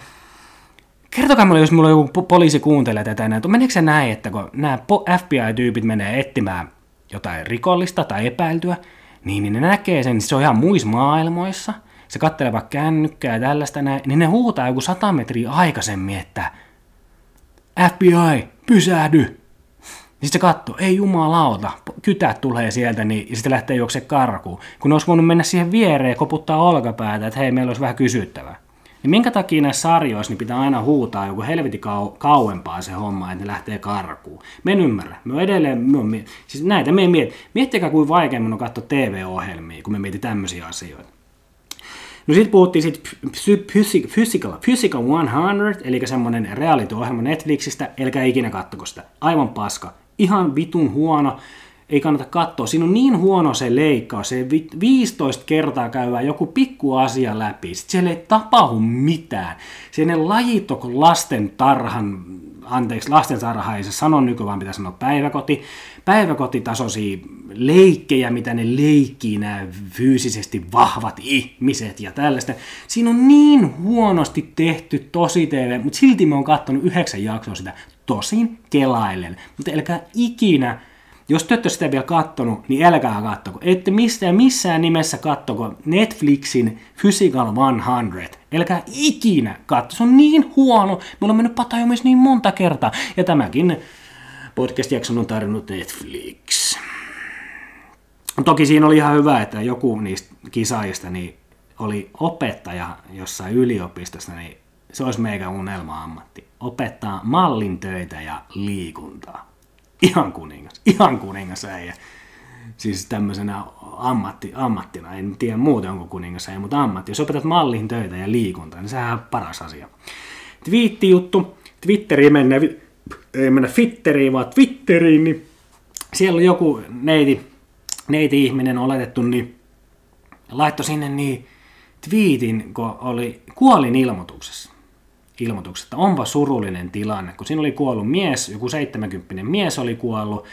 Kertokaa mulle, jos mulla joku poliisi kuuntelee tätä, että meneekö se näin, että kun nämä FBI-tyypit menee etsimään jotain rikollista tai epäiltyä, niin, niin ne näkee sen, se on ihan muissa maailmoissa, se kattelee vaikka kännykkää ja tällaista näin, niin ne huutaa joku sata metriä aikaisemmin, että FBI, pysähdy! Niin se katsoo, ei jumalauta, kytät tulee sieltä, niin ja sitten lähtee juokse karkuun. Kun ne olisi voinut mennä siihen viereen ja koputtaa olkapäätä, että hei, meillä olisi vähän kysyttävää. Niin minkä takia näissä sarjoissa niin pitää aina huutaa joku helvetin kau- kauempaa se homma, että ne lähtee karkuun. Me en ymmärrä. Me edelleen, me on, siis näitä me ei mieti. Miettikää kuin vaikeammin on katsoa TV-ohjelmia, kun me mietin tämmöisiä asioita. No sitten puhuttiin sit Physical, Physical 100, eli semmonen reality-ohjelma Netflixistä, elkä ikinä kattoko sitä. Aivan paska. Ihan vitun huono ei kannata katsoa. Siinä on niin huono se leikkaus, se 15 kertaa käyvää joku pikku asia läpi. Sitten siellä ei tapahdu mitään. Siellä ne lajit on lasten tarhan, anteeksi, lasten tarha ei se sano nykyään, pitää sanoa päiväkoti. Päiväkotitasoisia leikkejä, mitä ne leikkii nämä fyysisesti vahvat ihmiset ja tällaista. Siinä on niin huonosti tehty tosi TV, mutta silti me on katsonut yhdeksän jaksoa sitä tosin kelaillen. Mutta älkää ikinä jos te ette sitä vielä kattonut, niin älkää kattoko. Ette mistään missään nimessä kattoko Netflixin Physical 100. Älkää ikinä katso, se on niin huono. Mulla on mennyt pata jo myös niin monta kertaa. Ja tämäkin podcast-jakson on tarjonnut Netflix. Toki siinä oli ihan hyvä, että joku niistä kisaajista niin oli opettaja jossain yliopistossa, niin se olisi meikä unelma-ammatti. Opettaa mallin töitä ja liikuntaa. Ihan kuningas, ihan kuningas äijä. Siis tämmöisenä ammatti, ammattina, en tiedä muuten onko kuningas äijä, mutta ammatti. Jos opetat mallin töitä ja liikuntaa, niin sehän on paras asia. Twiitti-juttu, Twitteriin mennä, ei mennä Twitteriin, vaan Twitteriin, niin siellä on joku neiti, neiti ihminen oletettu, niin laittoi sinne niin twiitin, kun oli kuolin ilmoituksessa. Ilmoituksesta, onpa surullinen tilanne, kun siinä oli kuollut mies, joku 70 mies oli kuollut,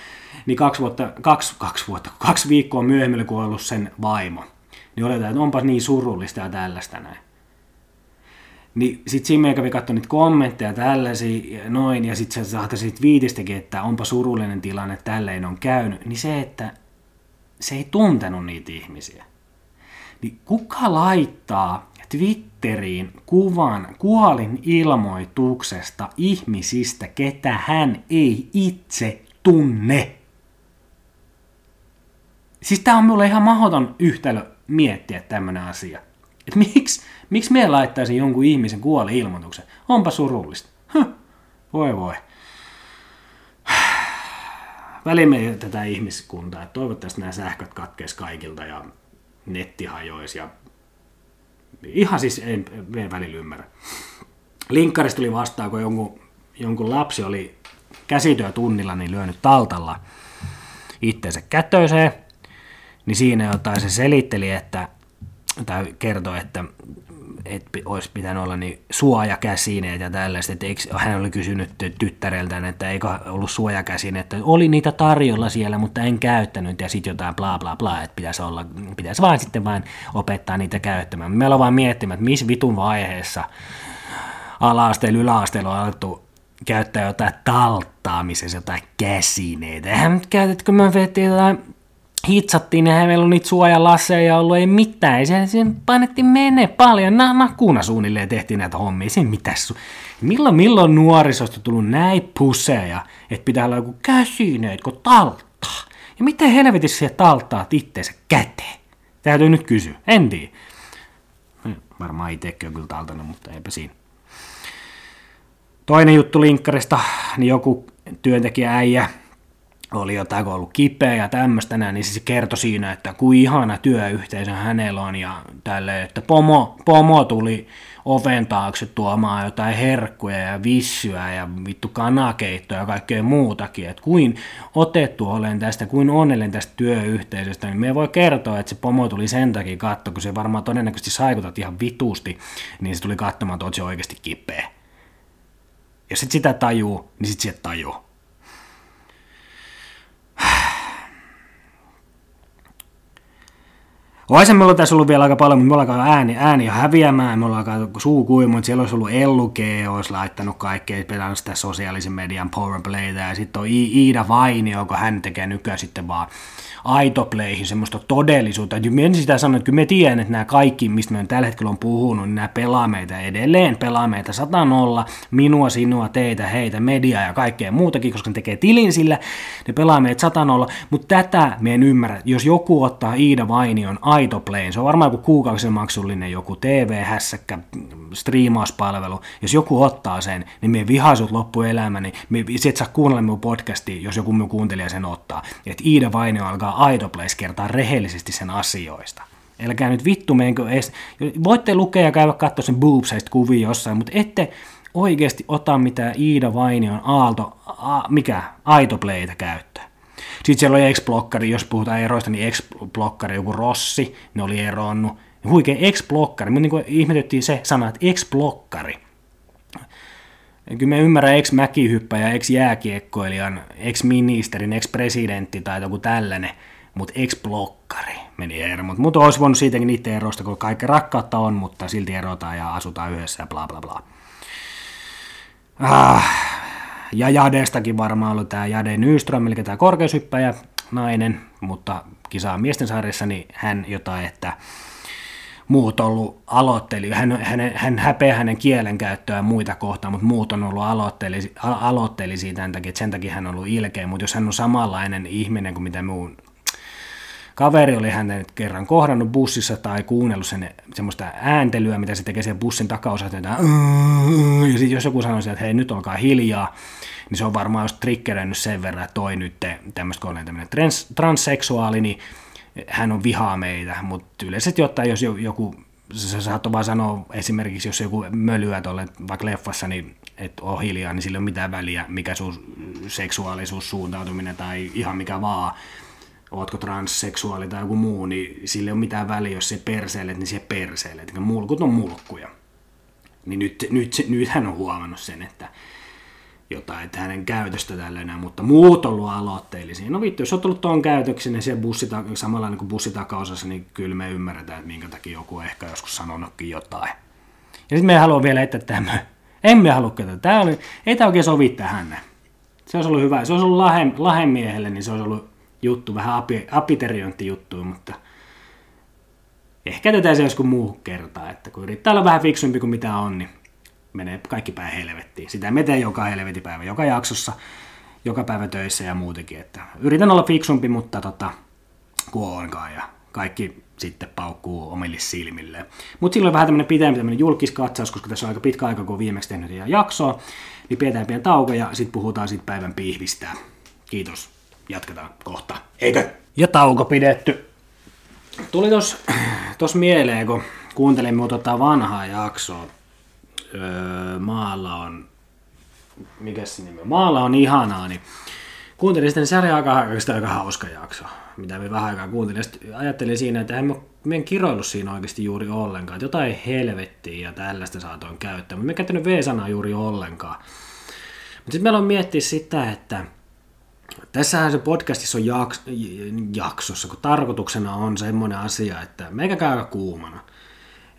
niin kaksi, vuotta, kaksi, kaksi, vuotta, kaksi viikkoa myöhemmin oli kuollut sen vaimo. Niin oletetaan, että onpa niin surullista ja tällaista näin. Niin sit siinä kävi katsoa niitä kommentteja tällaisia noin, ja sitten saattaa siitä viitistäkin, että onpa surullinen tilanne, tälleen on käynyt, niin se, että se ei tuntenut niitä ihmisiä. Niin kuka laittaa Twitteriin kuvan kuolin ilmoituksesta ihmisistä, ketä hän ei itse tunne? Siis tää on mulle ihan mahdoton yhtälö miettiä tämmönen asia. Et miksi, miksi me laittaisin jonkun ihmisen kuoli ilmoituksen? Onpa surullista. Huh. Voi voi. Välimme tätä ihmiskuntaa. Toivottavasti nämä sähköt katkeis kaikilta ja netti hajoisi ja ihan siis en, en välillä ymmärrä. Linkkarista tuli vastaan, kun jonkun, jonkun lapsi oli käsityötunnilla niin lyönyt taltalla itteensä kätöiseen, niin siinä jotain se selitteli, että tai kertoi, että, että olisi pitänyt olla niin suojakäsineet ja tällaista. Että eikö, hän oli kysynyt tyttäreltään, että eikö ollut suojakäsineet, että oli niitä tarjolla siellä, mutta en käyttänyt ja sitten jotain bla bla bla, että pitäisi, olla, pitäisi vaan sitten vain opettaa niitä käyttämään. Meillä on vaan miettimään, että missä vitun vaiheessa ala-asteella, yläasteella on alettu käyttää jotain talttaamisessa, jotain käsineitä. Eihän nyt käytetkö me vettiin jotain hitsattiin ja meillä on niitä suojalasseja ollut, ei mitään. Ei se, se painettiin mene paljon. Na, nakuna suunnilleen tehtiin näitä hommia. Siinä mitäs, milloin, milloin nuorisosta tullut näin puseja, että pitää olla joku käsineet, kun talttaa. Ja miten helvetissä se talttaa itteensä käteen? Täytyy nyt kysyä. En tiedä. Hm, varmaan itsekin on kyllä taltanut, mutta eipä siinä. Toinen juttu linkkarista, niin joku työntekijä äijä oli jotain, ollut kipeä ja tämmöistä näin, niin se kertoi siinä, että kuin ihana työyhteisö hänellä on ja tälle, että pomo, pomo tuli oven taakse tuomaan jotain herkkuja ja vissyä ja vittu kanakeittoja ja kaikkea muutakin, että kuin otettu olen tästä, kuin onnellinen tästä työyhteisöstä, niin me voi kertoa, että se pomo tuli sen takia katto, kun se varmaan todennäköisesti saikutat ihan vitusti, niin se tuli katsomaan, että se oikeasti kipeä. Jos et sitä tajuu, niin sit sieltä tajuu. Olisi meillä tässä ollut vielä aika paljon, mutta me ollaan ääni, ääni häviämään, me ollaan suu kuimu, mutta siellä olisi ollut Elluke, olisi laittanut kaikkea, pelannut sitä sosiaalisen median powerplaytä, ja sitten on Iida Vainio, joka hän tekee nykyään sitten vaan aitopleihin semmoista todellisuutta. Että en sitä sano, että kyllä me tiedän, että nämä kaikki, mistä me tällä hetkellä on puhunut, niin nämä pelaa meitä edelleen, pelaa meitä 100 minua, sinua, teitä, heitä, mediaa ja kaikkea muutakin, koska ne tekee tilin sillä, ne pelaa meitä 100 mutta tätä me en ymmärrä. Jos joku ottaa Iida Vainion aitoplayin, se on varmaan joku kuukausien maksullinen joku TV-hässäkkä striimauspalvelu, jos joku ottaa sen, niin me vihaisut loppuelämäni, me, et saa kuunnella minun podcastia, jos joku minun kuuntelija sen ottaa. Että Iida Vainio alkaa Idleplace kertaa rehellisesti sen asioista. Älkää nyt vittu menkö edes, voitte lukea ja käydä katsoa sen boobseista kuvia jossain, mutta ette oikeasti ota mitään Iida Vainion aalto, a, mikä, aitopleita käyttöön. Sitten siellä oli X-blokkari, jos puhutaan eroista, niin X-blokkari, joku Rossi, ne oli eronnut. Huikea X-blokkari, mutta niin ihmetyttiin se sana, että X-blokkari. Kyllä me ymmärrän ex-mäkihyppäjä, ex-jääkiekkoilijan, ex-ministerin, ex-presidentti tai joku tällainen, mutta ex-blokkari meni ero. Mutta mut olisi voinut siitäkin niiden erosta, kun kaikki rakkautta on, mutta silti erotaan ja asutaan yhdessä ja bla bla bla. Ah, ja Jadestakin varmaan ollut tämä Jade Nyström, eli tämä korkeushyppäjä nainen, mutta kisaa miesten sarjassa, niin hän jotain, että muut ollut aloitteli, hän, hän, hän häpeää hänen kielenkäyttöään muita kohtaan, mutta muut on ollut aloitteli, aloitteli siitä sen takia, että sen takia hän on ollut ilkeä, mutta jos hän on samanlainen ihminen kuin mitä muun kaveri oli hänen kerran kohdannut bussissa tai kuunnellut sen semmoista ääntelyä, mitä se tekee sen bussin takaosasta, ja sitten jos joku sanoo että hei nyt olkaa hiljaa, niin se on varmaan just triggerännyt sen verran, että toi nyt tämmöistä, kun olen tämmöinen trans, transseksuaali, niin hän on vihaa meitä, mutta yleisesti ottaen, jos joku, sä saat vaan sanoa esimerkiksi, jos joku mölyä tuolle vaikka leffassa, niin että on hiljaa, niin sillä ei ole mitään väliä, mikä sun seksuaalisuus, suuntautuminen tai ihan mikä vaan, ootko transseksuaali tai joku muu, niin sillä ei ole mitään väliä, jos se perseilet, niin se perseilet. Mulkut on mulkkuja. Niin nyt, nyt, nyt hän on huomannut sen, että jotain, että hänen käytöstä tällainen, mutta muut on ollut aloitteellisia. No vittu, jos on tullut tuon käytöksen, niin se bussi, samalla niin kuin bussitakaosassa, niin kyllä me ymmärretään, että minkä takia joku ehkä joskus sanonutkin jotain. Ja sitten me haluaa vielä, että tämä, emme halua tätä. Tämä oli, ei tämä oikein sovi tähän. Se olisi ollut hyvä. Se olisi ollut lahem, lahemiehelle, niin se olisi ollut juttu, vähän api, apiteriontti juttu, mutta ehkä tätä se joskus muu kertaa, että kun yrittää olla vähän fiksumpi kuin mitä on, niin menee kaikki päin helvettiin. Sitä me teen joka helvetipäivä, joka jaksossa, joka päivä töissä ja muutenkin. Että yritän olla fiksumpi, mutta tota, kuoonkaan ja kaikki sitten paukkuu omille silmille. Mutta silloin vähän tämmöinen pitempi tämmöinen julkiskatsaus, koska tässä on aika pitkä aika, kun viimeksi tehnyt jaksoa, niin pidetään pieni tauko ja sitten puhutaan sitten päivän pihvistä. Kiitos. Jatketaan kohta. Eikö? Ja tauko pidetty. Tuli tos, mieleen, kun kuuntelin tota vanhaa jaksoa öö, maalla on, mikä se nimi Maalla on ihanaa, niin kuuntelin sitten, se oli aika, aika, hauska jakso, mitä me vähän aikaa kuuntelin. Sitten ajattelin siinä, että en mä en kiroillut siinä oikeasti juuri ollenkaan, että jotain helvettiä ja tällaista saatoin käyttää, mutta me käyttänyt V-sanaa juuri ollenkaan. Mutta sitten meillä on miettiä sitä, että Tässähän se podcastissa on jaks, jaksossa, kun tarkoituksena on semmoinen asia, että meikä käy kuumana.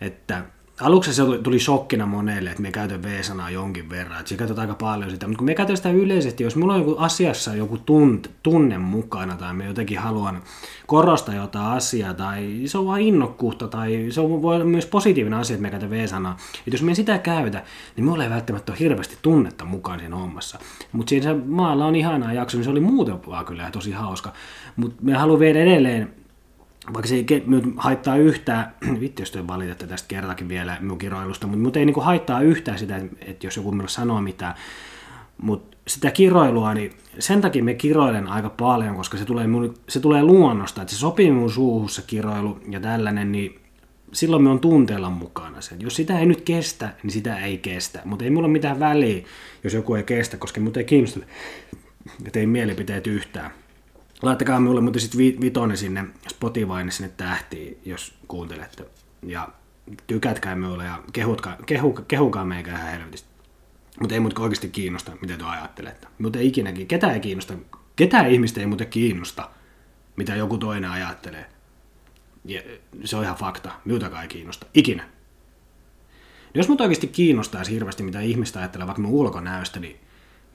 Että aluksi se tuli shokkina monelle, että me käytän V-sanaa jonkin verran, että käytetään aika paljon sitä, mutta kun me käytän sitä yleisesti, jos mulla on joku asiassa joku tunte, tunne mukana tai me jotenkin haluan korostaa jotain asiaa tai se on vain innokkuutta tai se on, voi olla myös positiivinen asia, että me käytän V-sanaa, että jos me sitä käytä, niin mulla ei välttämättä ole hirveästi tunnetta mukaan siinä hommassa. Mutta siinä maalla on ihanaa jakso, niin se oli muuten vaan kyllä tosi hauska, mutta me haluan vielä edelleen vaikka se ei haittaa yhtään, vittu jos valitetta tästä kertakin vielä minun kiroilusta, mutta mut ei niinku haittaa yhtään sitä, että jos joku minulle sanoo mitään, mutta sitä kiroilua, niin sen takia me kiroilen aika paljon, koska se tulee, mun, se tulee luonnosta, että se sopii mun suuhun se kiroilu ja tällainen, niin silloin me on tunteella mukana sen. Jos sitä ei nyt kestä, niin sitä ei kestä. Mutta ei mulla ole mitään väliä, jos joku ei kestä, koska mut ei kiinnosta, ei mielipiteet yhtään. Laittakaa minulle muuten sitten vitonen sinne Spotifyne sinne tähtiin, jos kuuntelette. Ja tykätkää minulle ja kehutkaa, kehu, kehukaa meikä ihan helvetistä. Mutta ei mut oikeasti kiinnosta, mitä te ajattelette. Mutta ei ikinäkin. Ketä ei kiinnosta? Ketään ihmistä ei muuten kiinnosta, mitä joku toinen ajattelee. Ja se on ihan fakta. Minutakaan ei kiinnosta. Ikinä. Jos mut oikeasti kiinnostaisi hirveästi, mitä ihmistä ajattelee vaikka mun ulkonäöstä, niin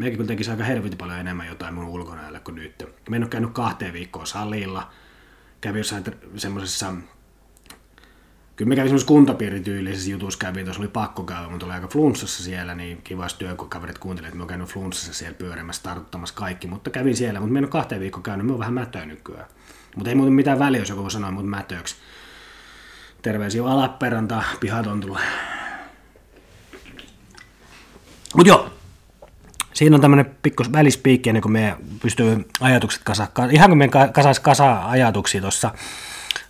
Meikin kyllä tekisi aika helvetin paljon enemmän jotain mun ulkonäölle kuin nyt. Mä en ole käynyt kahteen viikkoon salilla. Kävin jossain semmoisessa Kyllä me kävin semmoisessa kuntapiirityylisessä jutussa kävin, tuossa oli pakko käydä, mutta oli aika flunssassa siellä, niin kiva, jos työkaverit kuuntelivat, että mä oon käynyt flunssassa siellä pyörimässä, tartuttamassa kaikki, mutta kävin siellä, mutta mä en ole kahteen viikkoon käynyt, mä oon vähän mätöä nykyään. Mutta ei muuten mitään väliä, jos joku voi sanoa mut mätöksi. Terveisiä Alaperanta, pihat on tullut. Mut joo, siinä on tämmöinen pikku välispiikki ennen kuin me pystyy ajatukset kasa, ihan kuin me kasais kasa ajatuksia tuossa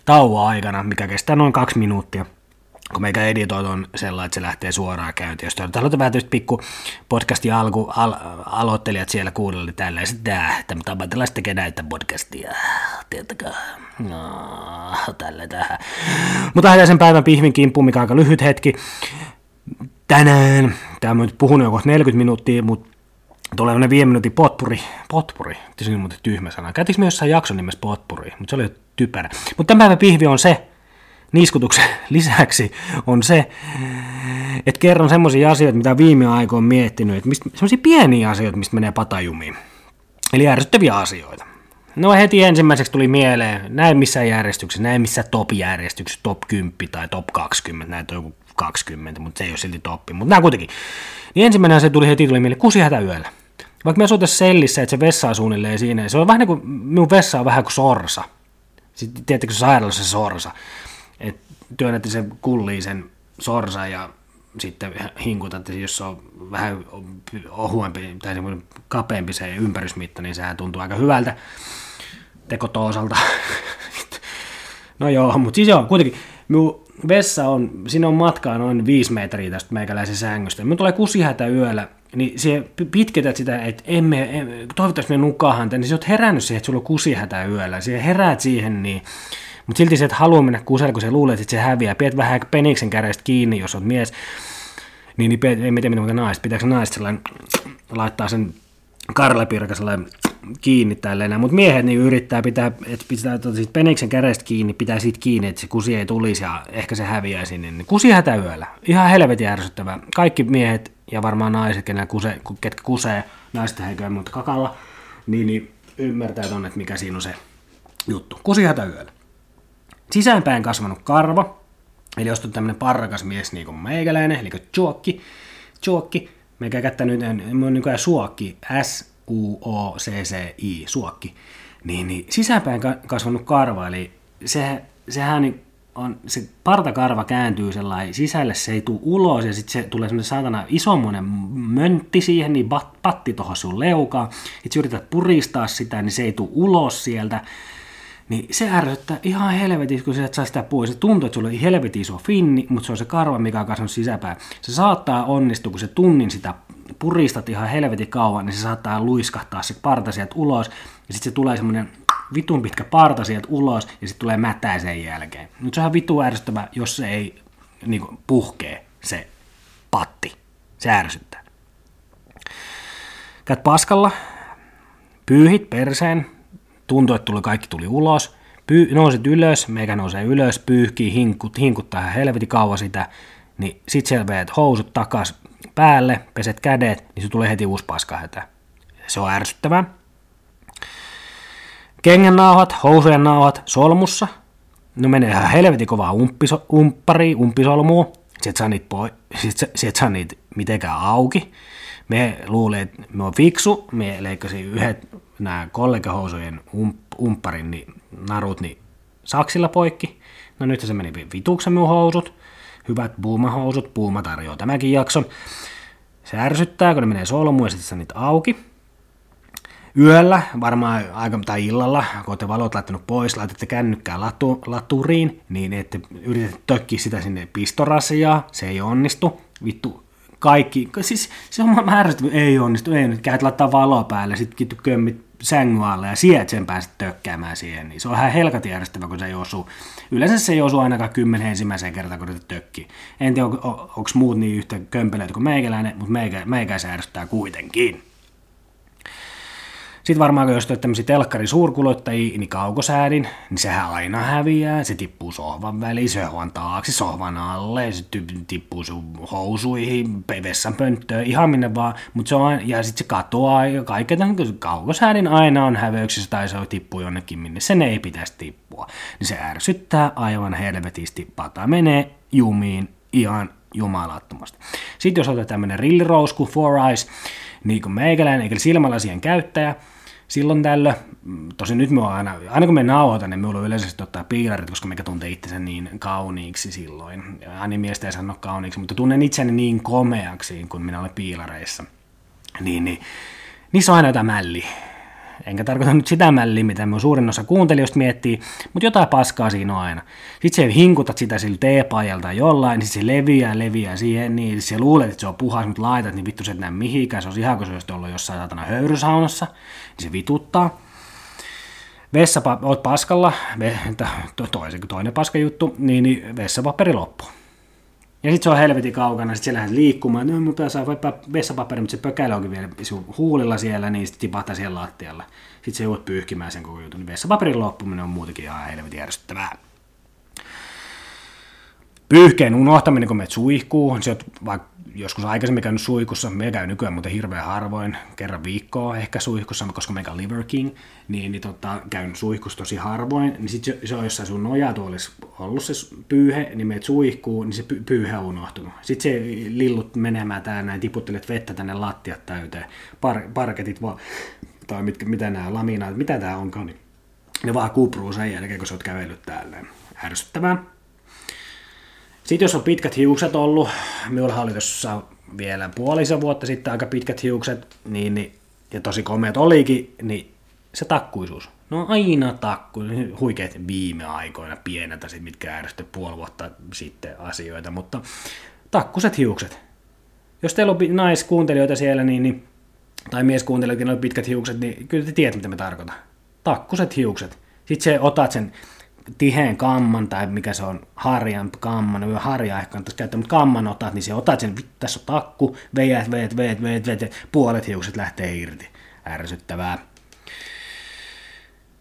tauon aikana, mikä kestää noin kaksi minuuttia kun meikä editoit on sellainen, että se lähtee suoraan käyntiin. Jos te haluatte vähän pikku podcastin alku, al, aloittelijat siellä kuunnella, niin tällaiset, että että ammattilaiset tekee näitä podcastia, tiettäkää. No, tällä tähän. Mutta lähdetään sen päivän pihvin kimppuun, mikä on aika lyhyt hetki. Tänään, tämä on nyt puhunut jo 40 minuuttia, mutta Tulee ne viiden minuutin potpuri. Potpuri. Se on muuten tyhmä sana. Käytiinkö me jossain jakson nimessä potpuri, mutta se oli typerä. Mutta tämän päivän pihvi on se, niskutuksen lisäksi on se, että kerron semmoisia asioita, mitä viime aikoina on miettinyt, että semmoisia pieniä asioita, mistä menee patajumiin. Eli ärsyttäviä asioita. No heti ensimmäiseksi tuli mieleen, näin missä järjestyksessä, näin missä top-järjestyksessä, top 10 tai top 20, näitä on joku 20, mutta se ei ole silti toppi, mutta nämä kuitenkin. Niin ensimmäinen se tuli heti tuli mieleen, kusi hätä yöllä. Vaikka me asutaan sellissä, että se vessa on suunnilleen siinä, se on vähän niin kuin, minun vessa on vähän kuin sorsa. Sitten tiedättekö sairaalassa se sorsa, että työnnätte sen kulliin sen sorsa ja sitten hinkutatte, jos se on vähän ohuempi tai semmoinen kapeampi se ympärysmitta, niin sehän tuntuu aika hyvältä tekotoosalta. no joo, mutta siis joo, kuitenkin minun vessa on, siinä on matkaa noin viisi metriä tästä meikäläisen sängystä. Minun tulee kusihätä yöllä, niin se pitketät sitä, että emme, emme toivottavasti me nukahan niin sä oot herännyt siihen, että sulla on kusihätä yöllä. Siihen heräät siihen, niin mutta silti se et halua mennä kuselle, kun se luulee, että se häviää. Piet vähän peniksen käreistä kiinni, jos oot mies. Niin, niin ei tiedä, miten naiset. Pitääkö naiset sellainen laittaa sen karlepirka sellainen kiinni tälleen. Mutta miehet niin yrittää pitää, että pitää tuota, siitä peniksen käreistä kiinni, pitää siitä kiinni, että se kusi ei tulisi ja ehkä se häviää sinne. Niin kusi hätä yöllä. Ihan helvetin ärsyttävää. Kaikki miehet ja varmaan naiset, kenellä kuse, ketkä kusee, naista heiköä, mutta kakalla, niin, niin ymmärtää ton, että mikä siinä on se juttu. Kusi hätä yöllä. Sisäänpäin kasvanut karva, eli jos on tämmöinen parrakas mies niin kuin meikäläinen, eli juokki, juokki, meikä kättänyt, mä oon niin kuin suokki, S U-O-C-C-I, suokki, niin, niin sisäänpäin kasvanut karva, eli se, sehän on, se partakarva kääntyy sellainen, sisälle se ei tule ulos ja sitten se tulee semmoinen saatana isommoinen möntti siihen, niin patti tuohon sun leukaan, että yrität puristaa sitä, niin se ei tule ulos sieltä, niin se ärsyttää ihan helvetin, kun sä et saa sitä pois. Se tuntuu, että sulla on helvetin iso finni, mutta se on se karva, mikä on kasvanut sisäpäin. Se saattaa onnistua, kun se tunnin sitä puristat ihan helvetin kauan, niin se saattaa luiskahtaa se parta sieltä ulos, ja sitten se tulee semmoinen vitun pitkä parta sieltä ulos, ja sitten tulee mätää sen jälkeen. Nyt se on vitun ärsyttävä, jos se ei niin kuin, puhkee se patti. Se ärsyttää. Käyt paskalla, pyyhit perseen, tuntuu, että tuli, kaikki tuli ulos, Pyy, nousit ylös, meikä nousee ylös, pyyhkii, hinkut, hinkuttaa ihan helvetin kauan sitä, niin sit siellä veet housut takas päälle, peset kädet, niin se tulee heti uusi paskahätä. Se on ärsyttävää. Kengän nauhat, housujen nauhat solmussa. No menee ihan helvetin kovaa umppiso, umppari, umpisolmua. Sitten saa niitä, poi, sit, sit saa niitä mitenkään auki. Me luulee, että me on fiksu. Me leikkasin yhdet nämä kollegahousujen ump, umpparin niin narut niin saksilla poikki. No nyt se meni vituksen minun housut. Hyvät buumahousut, buuma tarjoaa tämäkin jakson. Se ärsyttää, kun ne menee solmuun ja sitten niitä auki. Yöllä, varmaan aika tai illalla, kun olette valot laittanut pois, laitatte kännykkää latu, laturiin, niin ette yritä tökkiä sitä sinne pistorasiaa, se ei onnistu. Vittu, kaikki, siis se on ärsyttävä, ei onnistu, ei nyt käyt laittaa valoa päälle, sitten kömmit sängyn alle ja sieltä sen pääset tökkäämään siihen, niin se on ihan helkatin järjestävä, kun se ei osu. Yleensä se ei osu ainakaan kymmenen ensimmäisen kertaa, kun se tökkii. En tiedä, onko muut niin yhtä kömpeleitä kuin meikäläinen, mutta meikä, meikä se kuitenkin. Sitten varmaan, jos olet tämmöisiä telkkari suurkuluttajia, niin kaukosäädin, niin sehän aina häviää. Se tippuu sohvan väliin, sohvan taakse, sohvan alle, se tippuu sun housuihin, vessanpönttöön, ihan minne vaan. Mutta se on, ja sitten se katoaa ja kaiken kaukosäädin aina on häveyksessä tai se tippuu jonnekin, minne sen ei pitäisi tippua. Niin se ärsyttää aivan helvetisti. Pata menee jumiin ihan jumalattomasti. Sitten jos otetaan tämmöinen rillirousku, Four Eyes, niin kuin meikäläinen, eikä silmälasien käyttäjä, silloin tällöin, tosin nyt me aina, aina kun me nauhoitan, niin on yleisesti ottaa piilarit, koska mikä tuntee itsensä niin kauniiksi silloin. Ani miestä ei sano kauniiksi, mutta tunnen itseni niin komeaksi, kun minä olen piilareissa. Niin, niin niissä on aina jotain mälli enkä tarkoita nyt sitä mälliä, mitä me suurin osa kuuntelijoista miettii, mutta jotain paskaa siinä on aina. Sitten se hinkutat sitä sillä teepaajalta tai jollain, niin se leviää, leviää siihen, niin se luulet, että se on puhas, mutta laitat, niin vittu se et näe mihinkään, se on ihan kuin se olisi ollut jossain satana höyrysaunassa, niin se vituttaa. Vessapa, oot paskalla, toisen, toinen paska juttu, niin, niin vessapaperi loppuu. Ja sitten se on helvetin kaukana, sitten se lähdet liikkumaan, no mutta saa vaikka vessapaperi, mutta se pökälä onkin vielä huulilla siellä, niin sitten tipahtaa siellä lattialla. Sitten se joudut pyyhkimään sen koko jutun, niin vessapaperin loppuminen on muutenkin ihan helvetin järjestävää. Pyyhkeen unohtaminen, kun menet suihkuu, se vaikka joskus aikaisemmin käynyt suihkussa, me käy nykyään muuten hirveän harvoin, kerran viikkoa ehkä suihkussa, koska meikä Liver King, niin, niin tota, käyn suihkussa tosi harvoin, niin sit se, se on jossain sun nojatuolissa ollut se pyyhe, niin meet suihkuu, niin se py, pyyhe on unohtunut. Sitten se lillut menemään täällä näin, tiputtelet vettä tänne lattiat täyteen, par, parketit vaan, tai mitkä, mitä nämä laminaat, mitä tää onkaan, niin ne vaan kupruu sen jälkeen, kun sä oot kävellyt täällä. Ärsyttävää. Sitten jos on pitkät hiukset ollut, minulla oli tuossa vielä puolisen vuotta sitten aika pitkät hiukset, niin, niin, ja tosi komeat olikin, niin se takkuisuus. No aina takku, huikeat viime aikoina pienet asiat, mitkä ärsytti puoli vuotta sitten asioita, mutta takkuset hiukset. Jos teillä on naiskuuntelijoita siellä, niin, niin tai mieskuuntelijoita, on pitkät hiukset, niin kyllä te tiedät, mitä me tarkoitan. Takkuset hiukset. Sitten se otat sen tiheen kamman, tai mikä se on, harjan kamman, no harjaa ehkä kannattaisi käyttää, mutta kamman otat, niin se otat sen, tässä on takku, veet, veet, veet, veet, veet, puolet hiukset lähtee irti. Ärsyttävää.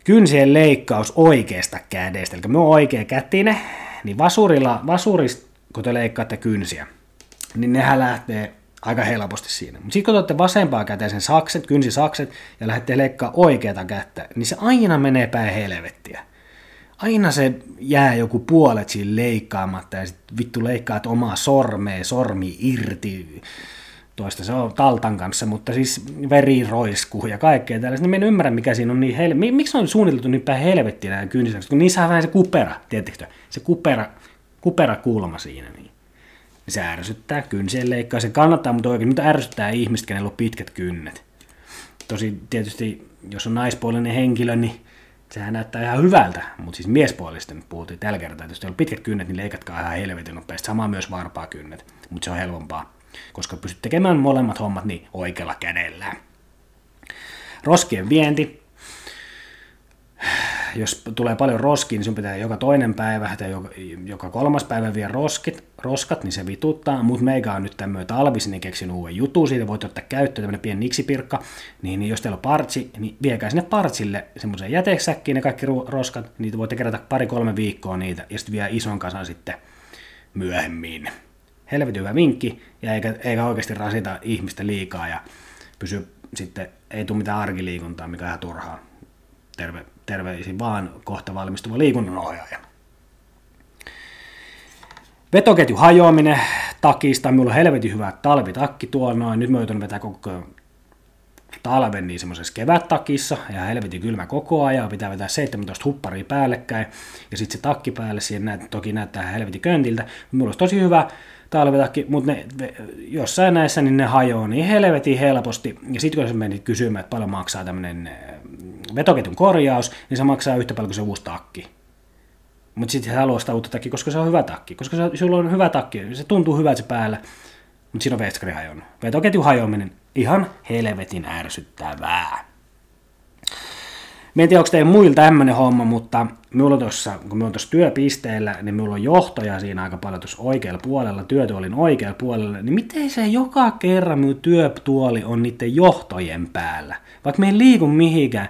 Kynsien leikkaus oikeasta kädestä, eli me on oikea kätine, niin vasurilla, vasurista, kun te leikkaatte kynsiä, niin nehän lähtee aika helposti siinä. Mutta sitten kun te olette vasempaa käteen sen sakset, kynsisakset, ja lähdette leikkaa oikeata kättä, niin se aina menee päin helvettiä aina se jää joku puolet siinä leikkaamatta ja sitten vittu leikkaat omaa sormea, sormi irti. Toista se on taltan kanssa, mutta siis veri roiskuu ja kaikkea tällaista. Niin en ymmärrä, mikä siinä on niin hel... Miksi on suunniteltu niin päin helvettiä nämä kynsisäksi? Kun niissä on vähän se kupera, tiettikö? Se kupera, kupera kulma siinä. Niin. Se ärsyttää kynsien leikkaa. Se kannattaa, mutta oikein mutta ärsyttää ihmistä, kenellä on pitkät kynnet. Tosi tietysti, jos on naispuolinen henkilö, niin sehän näyttää ihan hyvältä, mutta siis miespuolista nyt puhuttiin tällä kertaa, että jos teillä on pitkät kynnet, niin leikatkaa ihan helvetin nopeasti. Sama myös varpaa kynnet, mutta se on helpompaa, koska pystyt tekemään molemmat hommat niin oikealla kädellä. Roskien vienti, jos tulee paljon roskia, niin sun pitää joka toinen päivä tai joka, kolmas päivä vie roskit, roskat, niin se vituttaa, mutta meikä on nyt tämmöinen talvis, niin keksin uuden jutun, siitä voit ottaa käyttöön tämmöinen pieni niksipirkka, niin, niin jos teillä on partsi, niin viekää sinne partsille semmoiseen jätesäkkiin ne kaikki roskat, niitä voitte kerätä pari-kolme viikkoa niitä, ja sitten vie ison kasan sitten myöhemmin. Helvetin hyvä vinkki, ja eikä, eikä oikeasti rasita ihmistä liikaa, ja pysy sitten, ei tule mitään arkiliikuntaa, mikä on ihan turhaa. Terve, terveisin vaan kohta valmistuva liikunnanohjaaja. Vetoketju hajoaminen takista, minulla on helvetin hyvä talvitakki tuolla noin, nyt mä oon vetää koko talven niin semmoisessa kevättakissa. Ja helvetin kylmä koko ajan, pitää vetää 17 hupparia päällekkäin. Ja sitten se takki päälle, siihen näet, toki näyttää helvetin köntiltä, minulla olisi tosi hyvä talvitakki, mutta ne, jossain näissä niin ne hajoaa niin helvetin helposti ja sitten kun se meni kysymään, että paljon maksaa tämmöinen vetoketjun korjaus, niin se maksaa yhtä paljon kuin se uusi takki. Mutta sitten haluaa sitä uutta takki, koska se on hyvä takki. Koska se, sulla on hyvä takki, se tuntuu hyvältä se päällä, mutta siinä on veskari hajonnut. Vetoketjun hajoaminen ihan helvetin ärsyttävää. Mä en tiedä, onko teillä muilla tämmöinen homma, mutta minulla tuossa, kun me on tuossa työpisteellä, niin minulla on johtoja siinä aika paljon tuossa oikealla puolella, työtuolin oikealla puolella, niin miten se joka kerran minun työtuoli on niiden johtojen päällä? Vaikka me ei liiku mihinkään,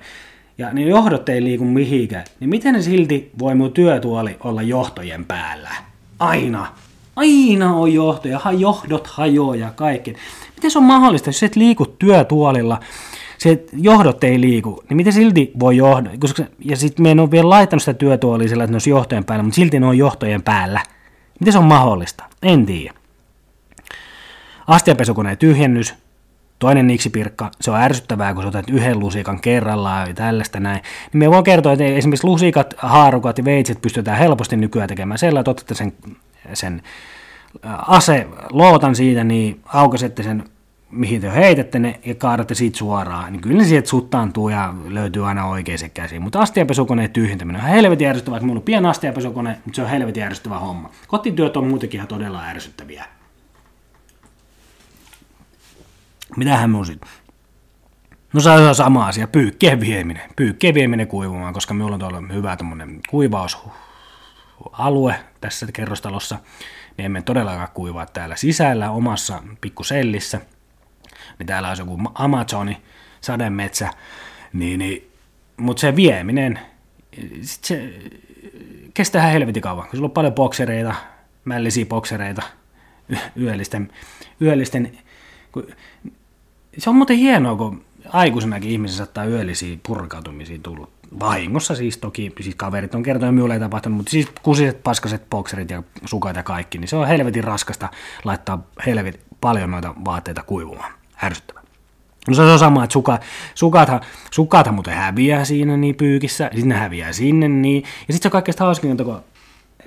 ja ne johdot ei liiku mihinkään, niin miten ne silti voi minun työtuoli olla johtojen päällä? Aina. Aina on johtoja, johdot hajoaa ja kaikki. Miten se on mahdollista, jos et liiku työtuolilla, se johdot ei liiku, niin miten silti voi johda, koska, ja sitten me en ole vielä laittanut sitä työtuolia sillä, että ne olisi johtojen päällä, mutta silti ne on johtojen päällä. Miten se on mahdollista? En tiedä. Astiapesukoneen tyhjennys, toinen niksipirkka, se on ärsyttävää, kun sä otat yhden lusikan kerrallaan ja tällaista näin. Niin me voi kertoa, että esimerkiksi lusikat, haarukat ja veitset pystytään helposti nykyään tekemään sillä, että otatte sen, sen ase, lootan siitä, niin aukaisette sen mihin te heitätte ne ja kaadatte siitä suoraan, niin kyllä ne sieltä suttaantuu ja löytyy aina oikeaan käsiin. Mutta astiapesukoneen tyhjentäminen on helvetin ärsyttävää, vaikka minulla on pieni astiapesukone, mutta se on helvetin ärsyttävä homma. Kotityöt on muutenkin ihan todella ärsyttäviä. Mitähän minun sitten? No se on sama asia, pyykkien vieminen. Pyykkien vieminen kuivumaan, koska minulla on tuolla hyvä tämmöinen kuivausalue tässä kerrostalossa. Me emme todellakaan kuivaa täällä sisällä omassa pikkusellissä – niin täällä olisi joku Amazoni, sademetsä, niin, niin, mutta se vieminen, sit se kestää helvetin kauan, kun sulla on paljon boksereita, mällisiä boksereita, yöllisten, yöllisten kun, se on muuten hienoa, kun aikuisenakin ihmisen saattaa yöllisiä purkautumisia tullut. Vahingossa siis toki, siis kaverit on kertonut, minulle ei tapahtunut, mutta siis kusiset, paskaset bokserit ja sukat ja kaikki, niin se on helvetin raskasta laittaa helvetin paljon noita vaatteita kuivumaan. Ärsyttävää. No se on sama, että suka, sukathan, sukathan muuten häviää siinä niin pyykissä, sitten ne häviää sinne niin. Ja sitten se on kaikkein hauskinta, kun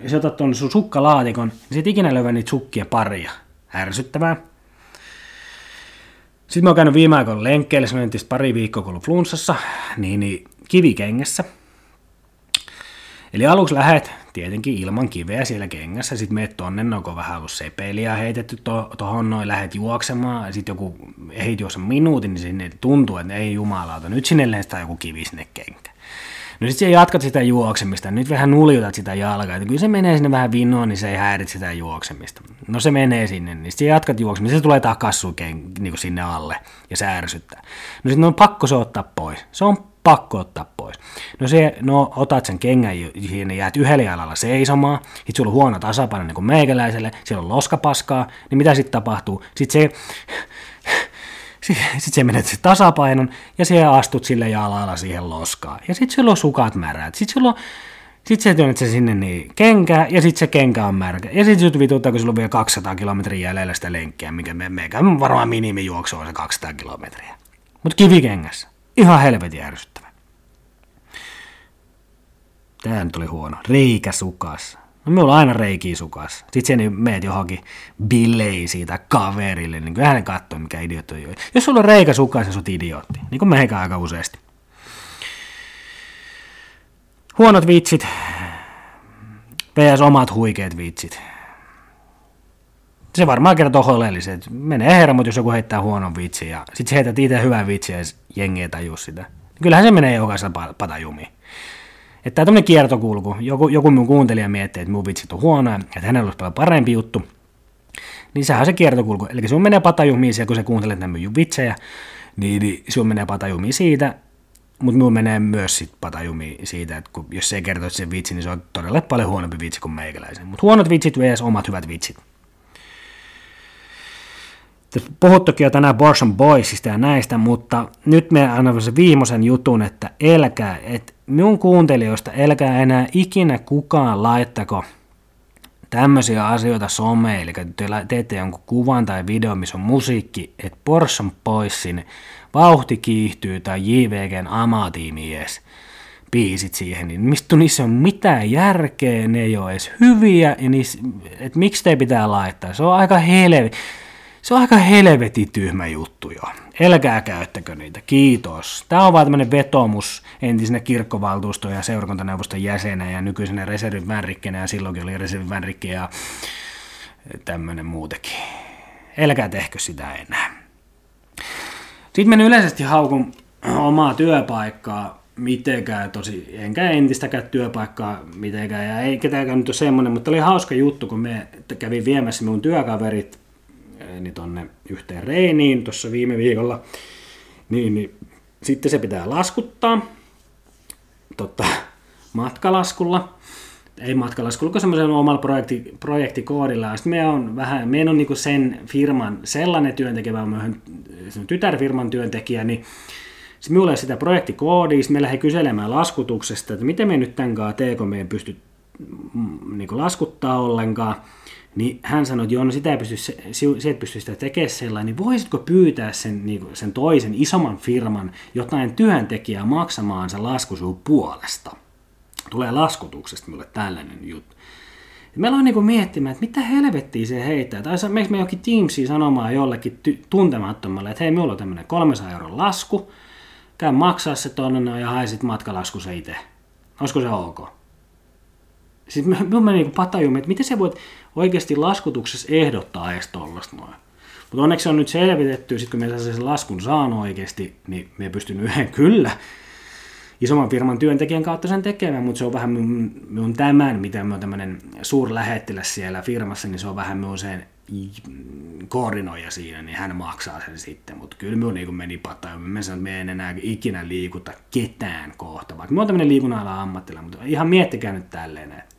sä otat tuonne sun sukkalaatikon, niin sit ikinä löyvä niitä sukkia paria. Ärsyttävää. Sitten mä oon käynyt viime aikoina lenkkeelle, se pari viikkoa ollut flunssassa, niin, niin kivikengessä. Eli aluksi lähet tietenkin ilman kiveä siellä kengässä, sitten meet tonne, onko vähän ollut sepeliä heitetty tuohon noin, lähet juoksemaan, ja sitten joku ehdit juossa minuutin, niin sinne tuntuu, että ei jumalauta, nyt sinne lentää joku kivi sinne kenkä. No sitten jatkat sitä juoksemista, nyt vähän nuljutat sitä jalkaa, että kyllä se menee sinne vähän vinoon, niin se ei häirit sitä juoksemista. No se menee sinne, niin sitten jatkat juoksemista, se tulee takaisin niin sinne alle ja se ärsyttää. No sitten on pakko se ottaa pois. Se on pakko ottaa pois. No, se, no otat sen kengän ja jäät yhdellä jalalla seisomaan, sitten sulla on huono tasapaino niin kuin meikäläiselle, siellä on loskapaskaa, niin mitä sitten tapahtuu? Sitten se, sitten se menet se tasapainon ja siellä astut sille jalalla siihen loskaan. Ja sitten sulla on sukat märät. Sitten sulla on sitten sä työnnät se sinne niin kenkää, ja sitten se kenkä on märkä. Ja sitten sut vituttaa, kun sulla on vielä 200 kilometriä jäljellä sitä lenkkiä, mikä me, meikä varmaan minimijuoksu on se 200 kilometriä. Mutta kivikengässä. Ihan helvetin ärsyttävä. Tää nyt oli huono. Reikä sukassa. No minulla on aina reikiä sukassa. Sitten sen meet johonkin bileisiin tai kaverille, niin kyllä hän katsoo, mikä idiootti on. Jos sulla on reikä sukassa, sä oot idiootti. Niin kuin meikä aika useasti. Huonot vitsit. PS omat huikeat vitsit. Se varmaan kertoo oleelliset. Menee hermot, jos joku heittää huonon vitsin ja sit sä heität itse hyvän vitsin ja jengi ei tajua sitä. Kyllähän se menee jokaisella patajumiin. Että tämä tämmöinen kiertokulku, joku, joku mun kuuntelija miettii, että mun vitsit on huonoja, että hänellä olisi paljon parempi juttu, niin sehän on se kiertokulku. Eli sun menee patajumiin siellä, kun sä kuuntelet nämä vitsejä, niin, niin sun menee patajumiin siitä, mutta minun menee myös sit patajumiin siitä, että kun, jos se kertoisi sen vitsi, niin se on todella paljon huonompi vitsi kuin meikäläisen. Mutta huonot vitsit vs. omat hyvät vitsit. Puhuttukin jo tänään Borson Boysista ja näistä, mutta nyt me annamme sen viimeisen jutun, että elkää, että minun kuuntelijoista älkää enää ikinä kukaan laittako tämmöisiä asioita someen, eli te teette jonkun kuvan tai video, missä on musiikki, että Borson Boysin vauhti kiihtyy tai JVGn amatiimies biisit siihen, niin mistä niissä on mitään järkeä, ne ei ole edes hyviä, ja niissä, että miksi te pitää laittaa, se on aika helvetin se on aika helvetin tyhmä juttu jo. Elkää käyttäkö niitä, kiitos. Tämä on vaan tämmöinen vetomus entisenä kirkkovaltuusto- ja seurakuntaneuvoston jäsenä ja nykyisenä reservin vänrikkenä ja silloinkin oli reservin vänrikki ja tämmöinen muutenkin. Elkää tehkö sitä enää. Sitten meni yleisesti haukun omaa työpaikkaa mitenkään, tosi, enkä entistäkään työpaikkaa mitenkään, ja ei ketäänkään nyt ole semmoinen, mutta oli hauska juttu, kun me kävin viemässä minun työkaverit niin tonne yhteen reiniin tuossa viime viikolla, niin, niin sitten se pitää laskuttaa totta, matkalaskulla, ei matkalaskulla, kun semmoisen omalla projekti, projektikoodilla. Sitten me on vähän, meidän on niinku sen firman sellainen työntekijä, vaan myös tytärfirman työntekijä, niin sitten minulla sitä projektikoodia, sitten me lähdin kyselemään laskutuksesta, että miten me nyt tämän kanssa teekö meidän pysty mm, niin laskuttaa ollenkaan. Niin hän sanoi, että joo, no sitä ei pysty, se, et pysty sitä tekemään sellainen, niin voisitko pyytää sen, niin kuin, sen toisen isomman firman jotain työntekijää maksamaan sen lasku sun puolesta? Tulee laskutuksesta mulle tällainen juttu. Meillä on niin miettimään, että mitä helvettiä se heittää. Tai meikö me jokin Teamsiin sanomaan jollekin ty- tuntemattomalle, että hei, minulla on tämmöinen 300 euron lasku, käy maksaa se tonne ja haisit matkalasku se itse. Olisiko se ok? Siis mä, mä, niin patajumme, että miten sä voit oikeasti laskutuksessa ehdottaa edes tollasta noin. Mutta onneksi on nyt selvitetty, sit kun me sen laskun saan oikeasti, niin me pystyn yhden kyllä isomman firman työntekijän kautta sen tekemään, mutta se on vähän minun, minun tämän, mitä me on tämmöinen suurlähettiläs siellä firmassa, niin se on vähän minun sen koordinoija siinä, niin hän maksaa sen sitten, mutta kyllä minun niin meni pataan, mä sanoin, että me en enää ikinä liikuta ketään kohta, vaikka mä oon tämmöinen liikunnan ammattilainen, mutta ihan miettikää nyt tälleen, että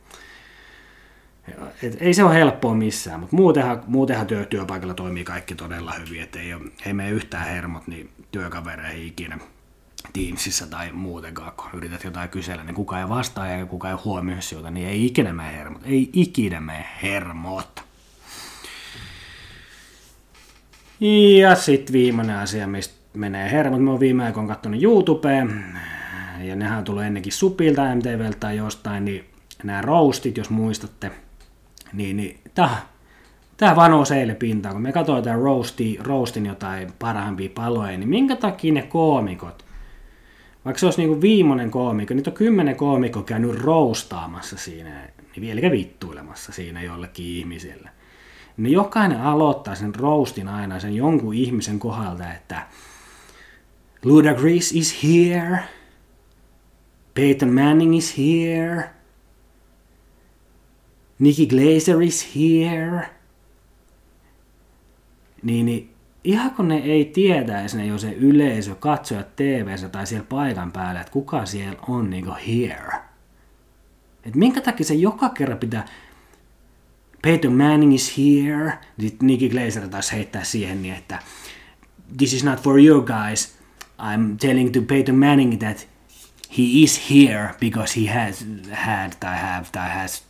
Et ei se ole helppoa missään, mutta muutenhan, muutenhan työ, työpaikalla toimii kaikki todella hyvin, että ei, ei mene yhtään hermot niin työkavereihin ikinä Teamsissa tai muutenkaan, kun yrität jotain kysellä, niin kukaan ei vastaa ja kukaan ei huomioi sieltä, niin ei ikinä mene hermot. Ei ikinä mene hermot. Ja sitten viimeinen asia, mistä menee hermot. Mä oon viime aikoina katsonut YouTubeen, ja nehän tulee ennenkin Supilta, MTVltä tai jostain, niin nämä roastit, jos muistatte, niin, niin tää, tää vaan nousi eilen pintaan, kun me katsoin tämän roasti, roastin jotain parhaimpia paloja, niin minkä takia ne koomikot, vaikka se olisi niinku viimeinen koomikko, niitä on kymmenen koomikko käynyt roustaamassa siinä, niin vieläkä vittuilemassa siinä jollekin ihmiselle. Niin jokainen aloittaa sen roastin aina sen jonkun ihmisen kohdalta, että Ludacris is here, Peyton Manning is here, Nikki Glazer is here. Niin, niin ihan kun ne ei tietäisi, ne jo se yleisö, katsojat tv tai siellä paikan päällä, että kuka siellä on niinku here. Et minkä takia se joka kerran pitää, Peyton Manning is here, sitten Nikki Glazer taas heittää siihen niin, että this is not for you guys, I'm telling to Peyton Manning that he is here because he has had tai have tai has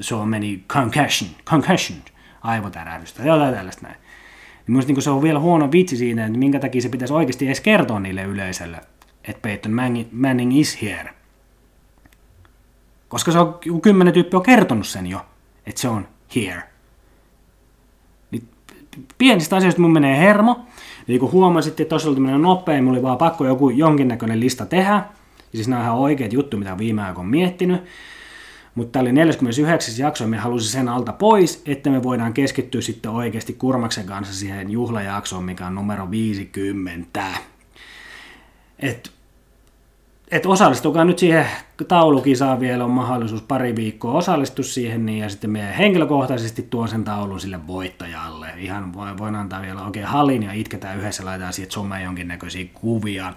so many concussion, concussion, aivotärähdystä, jotain tällaista näin. Niin minusta niin se on vielä huono vitsi siinä, että minkä takia se pitäisi oikeasti edes kertoa niille yleisölle, että Peyton Manning is here. Koska se on, kymmenen tyyppiä on kertonut sen jo, että se on here. Niin pienistä asioista mun menee hermo. Niin kun huomasitte, että tosiaan menee nopein, mulla oli vaan pakko joku jonkinnäköinen lista tehdä. Ja siis nämä on ihan oikeat juttu, mitä viime aikoina miettinyt. Mutta tämä oli 49. jakso ja me halusin sen alta pois, että me voidaan keskittyä sitten oikeasti Kurmaksen kanssa siihen juhlajaksoon, mikä on numero 50. Et, et osallistukaa nyt siihen taulukisaan vielä, on mahdollisuus pari viikkoa osallistua siihen, niin, ja sitten me henkilökohtaisesti tuon sen taulun sille voittajalle. Ihan voin antaa vielä oikein hallin ja itketään yhdessä, laitetaan siitä someen jonkinnäköisiä kuvia.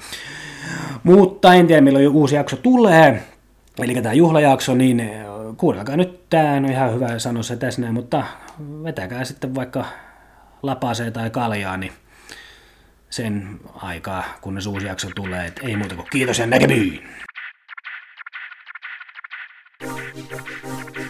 Mutta en tiedä, milloin uusi jakso tulee, Eli tämä juhlajakso, niin eh, kuunnelkaa nyt tämä, no ihan hyvä sanoa se tässä näin, mutta vetäkää sitten vaikka lapaseen tai kaljaa, niin sen aikaa, kunnes uusi jakso tulee. Et ei muuta kuin kiitos ja näkemiin! Thank you.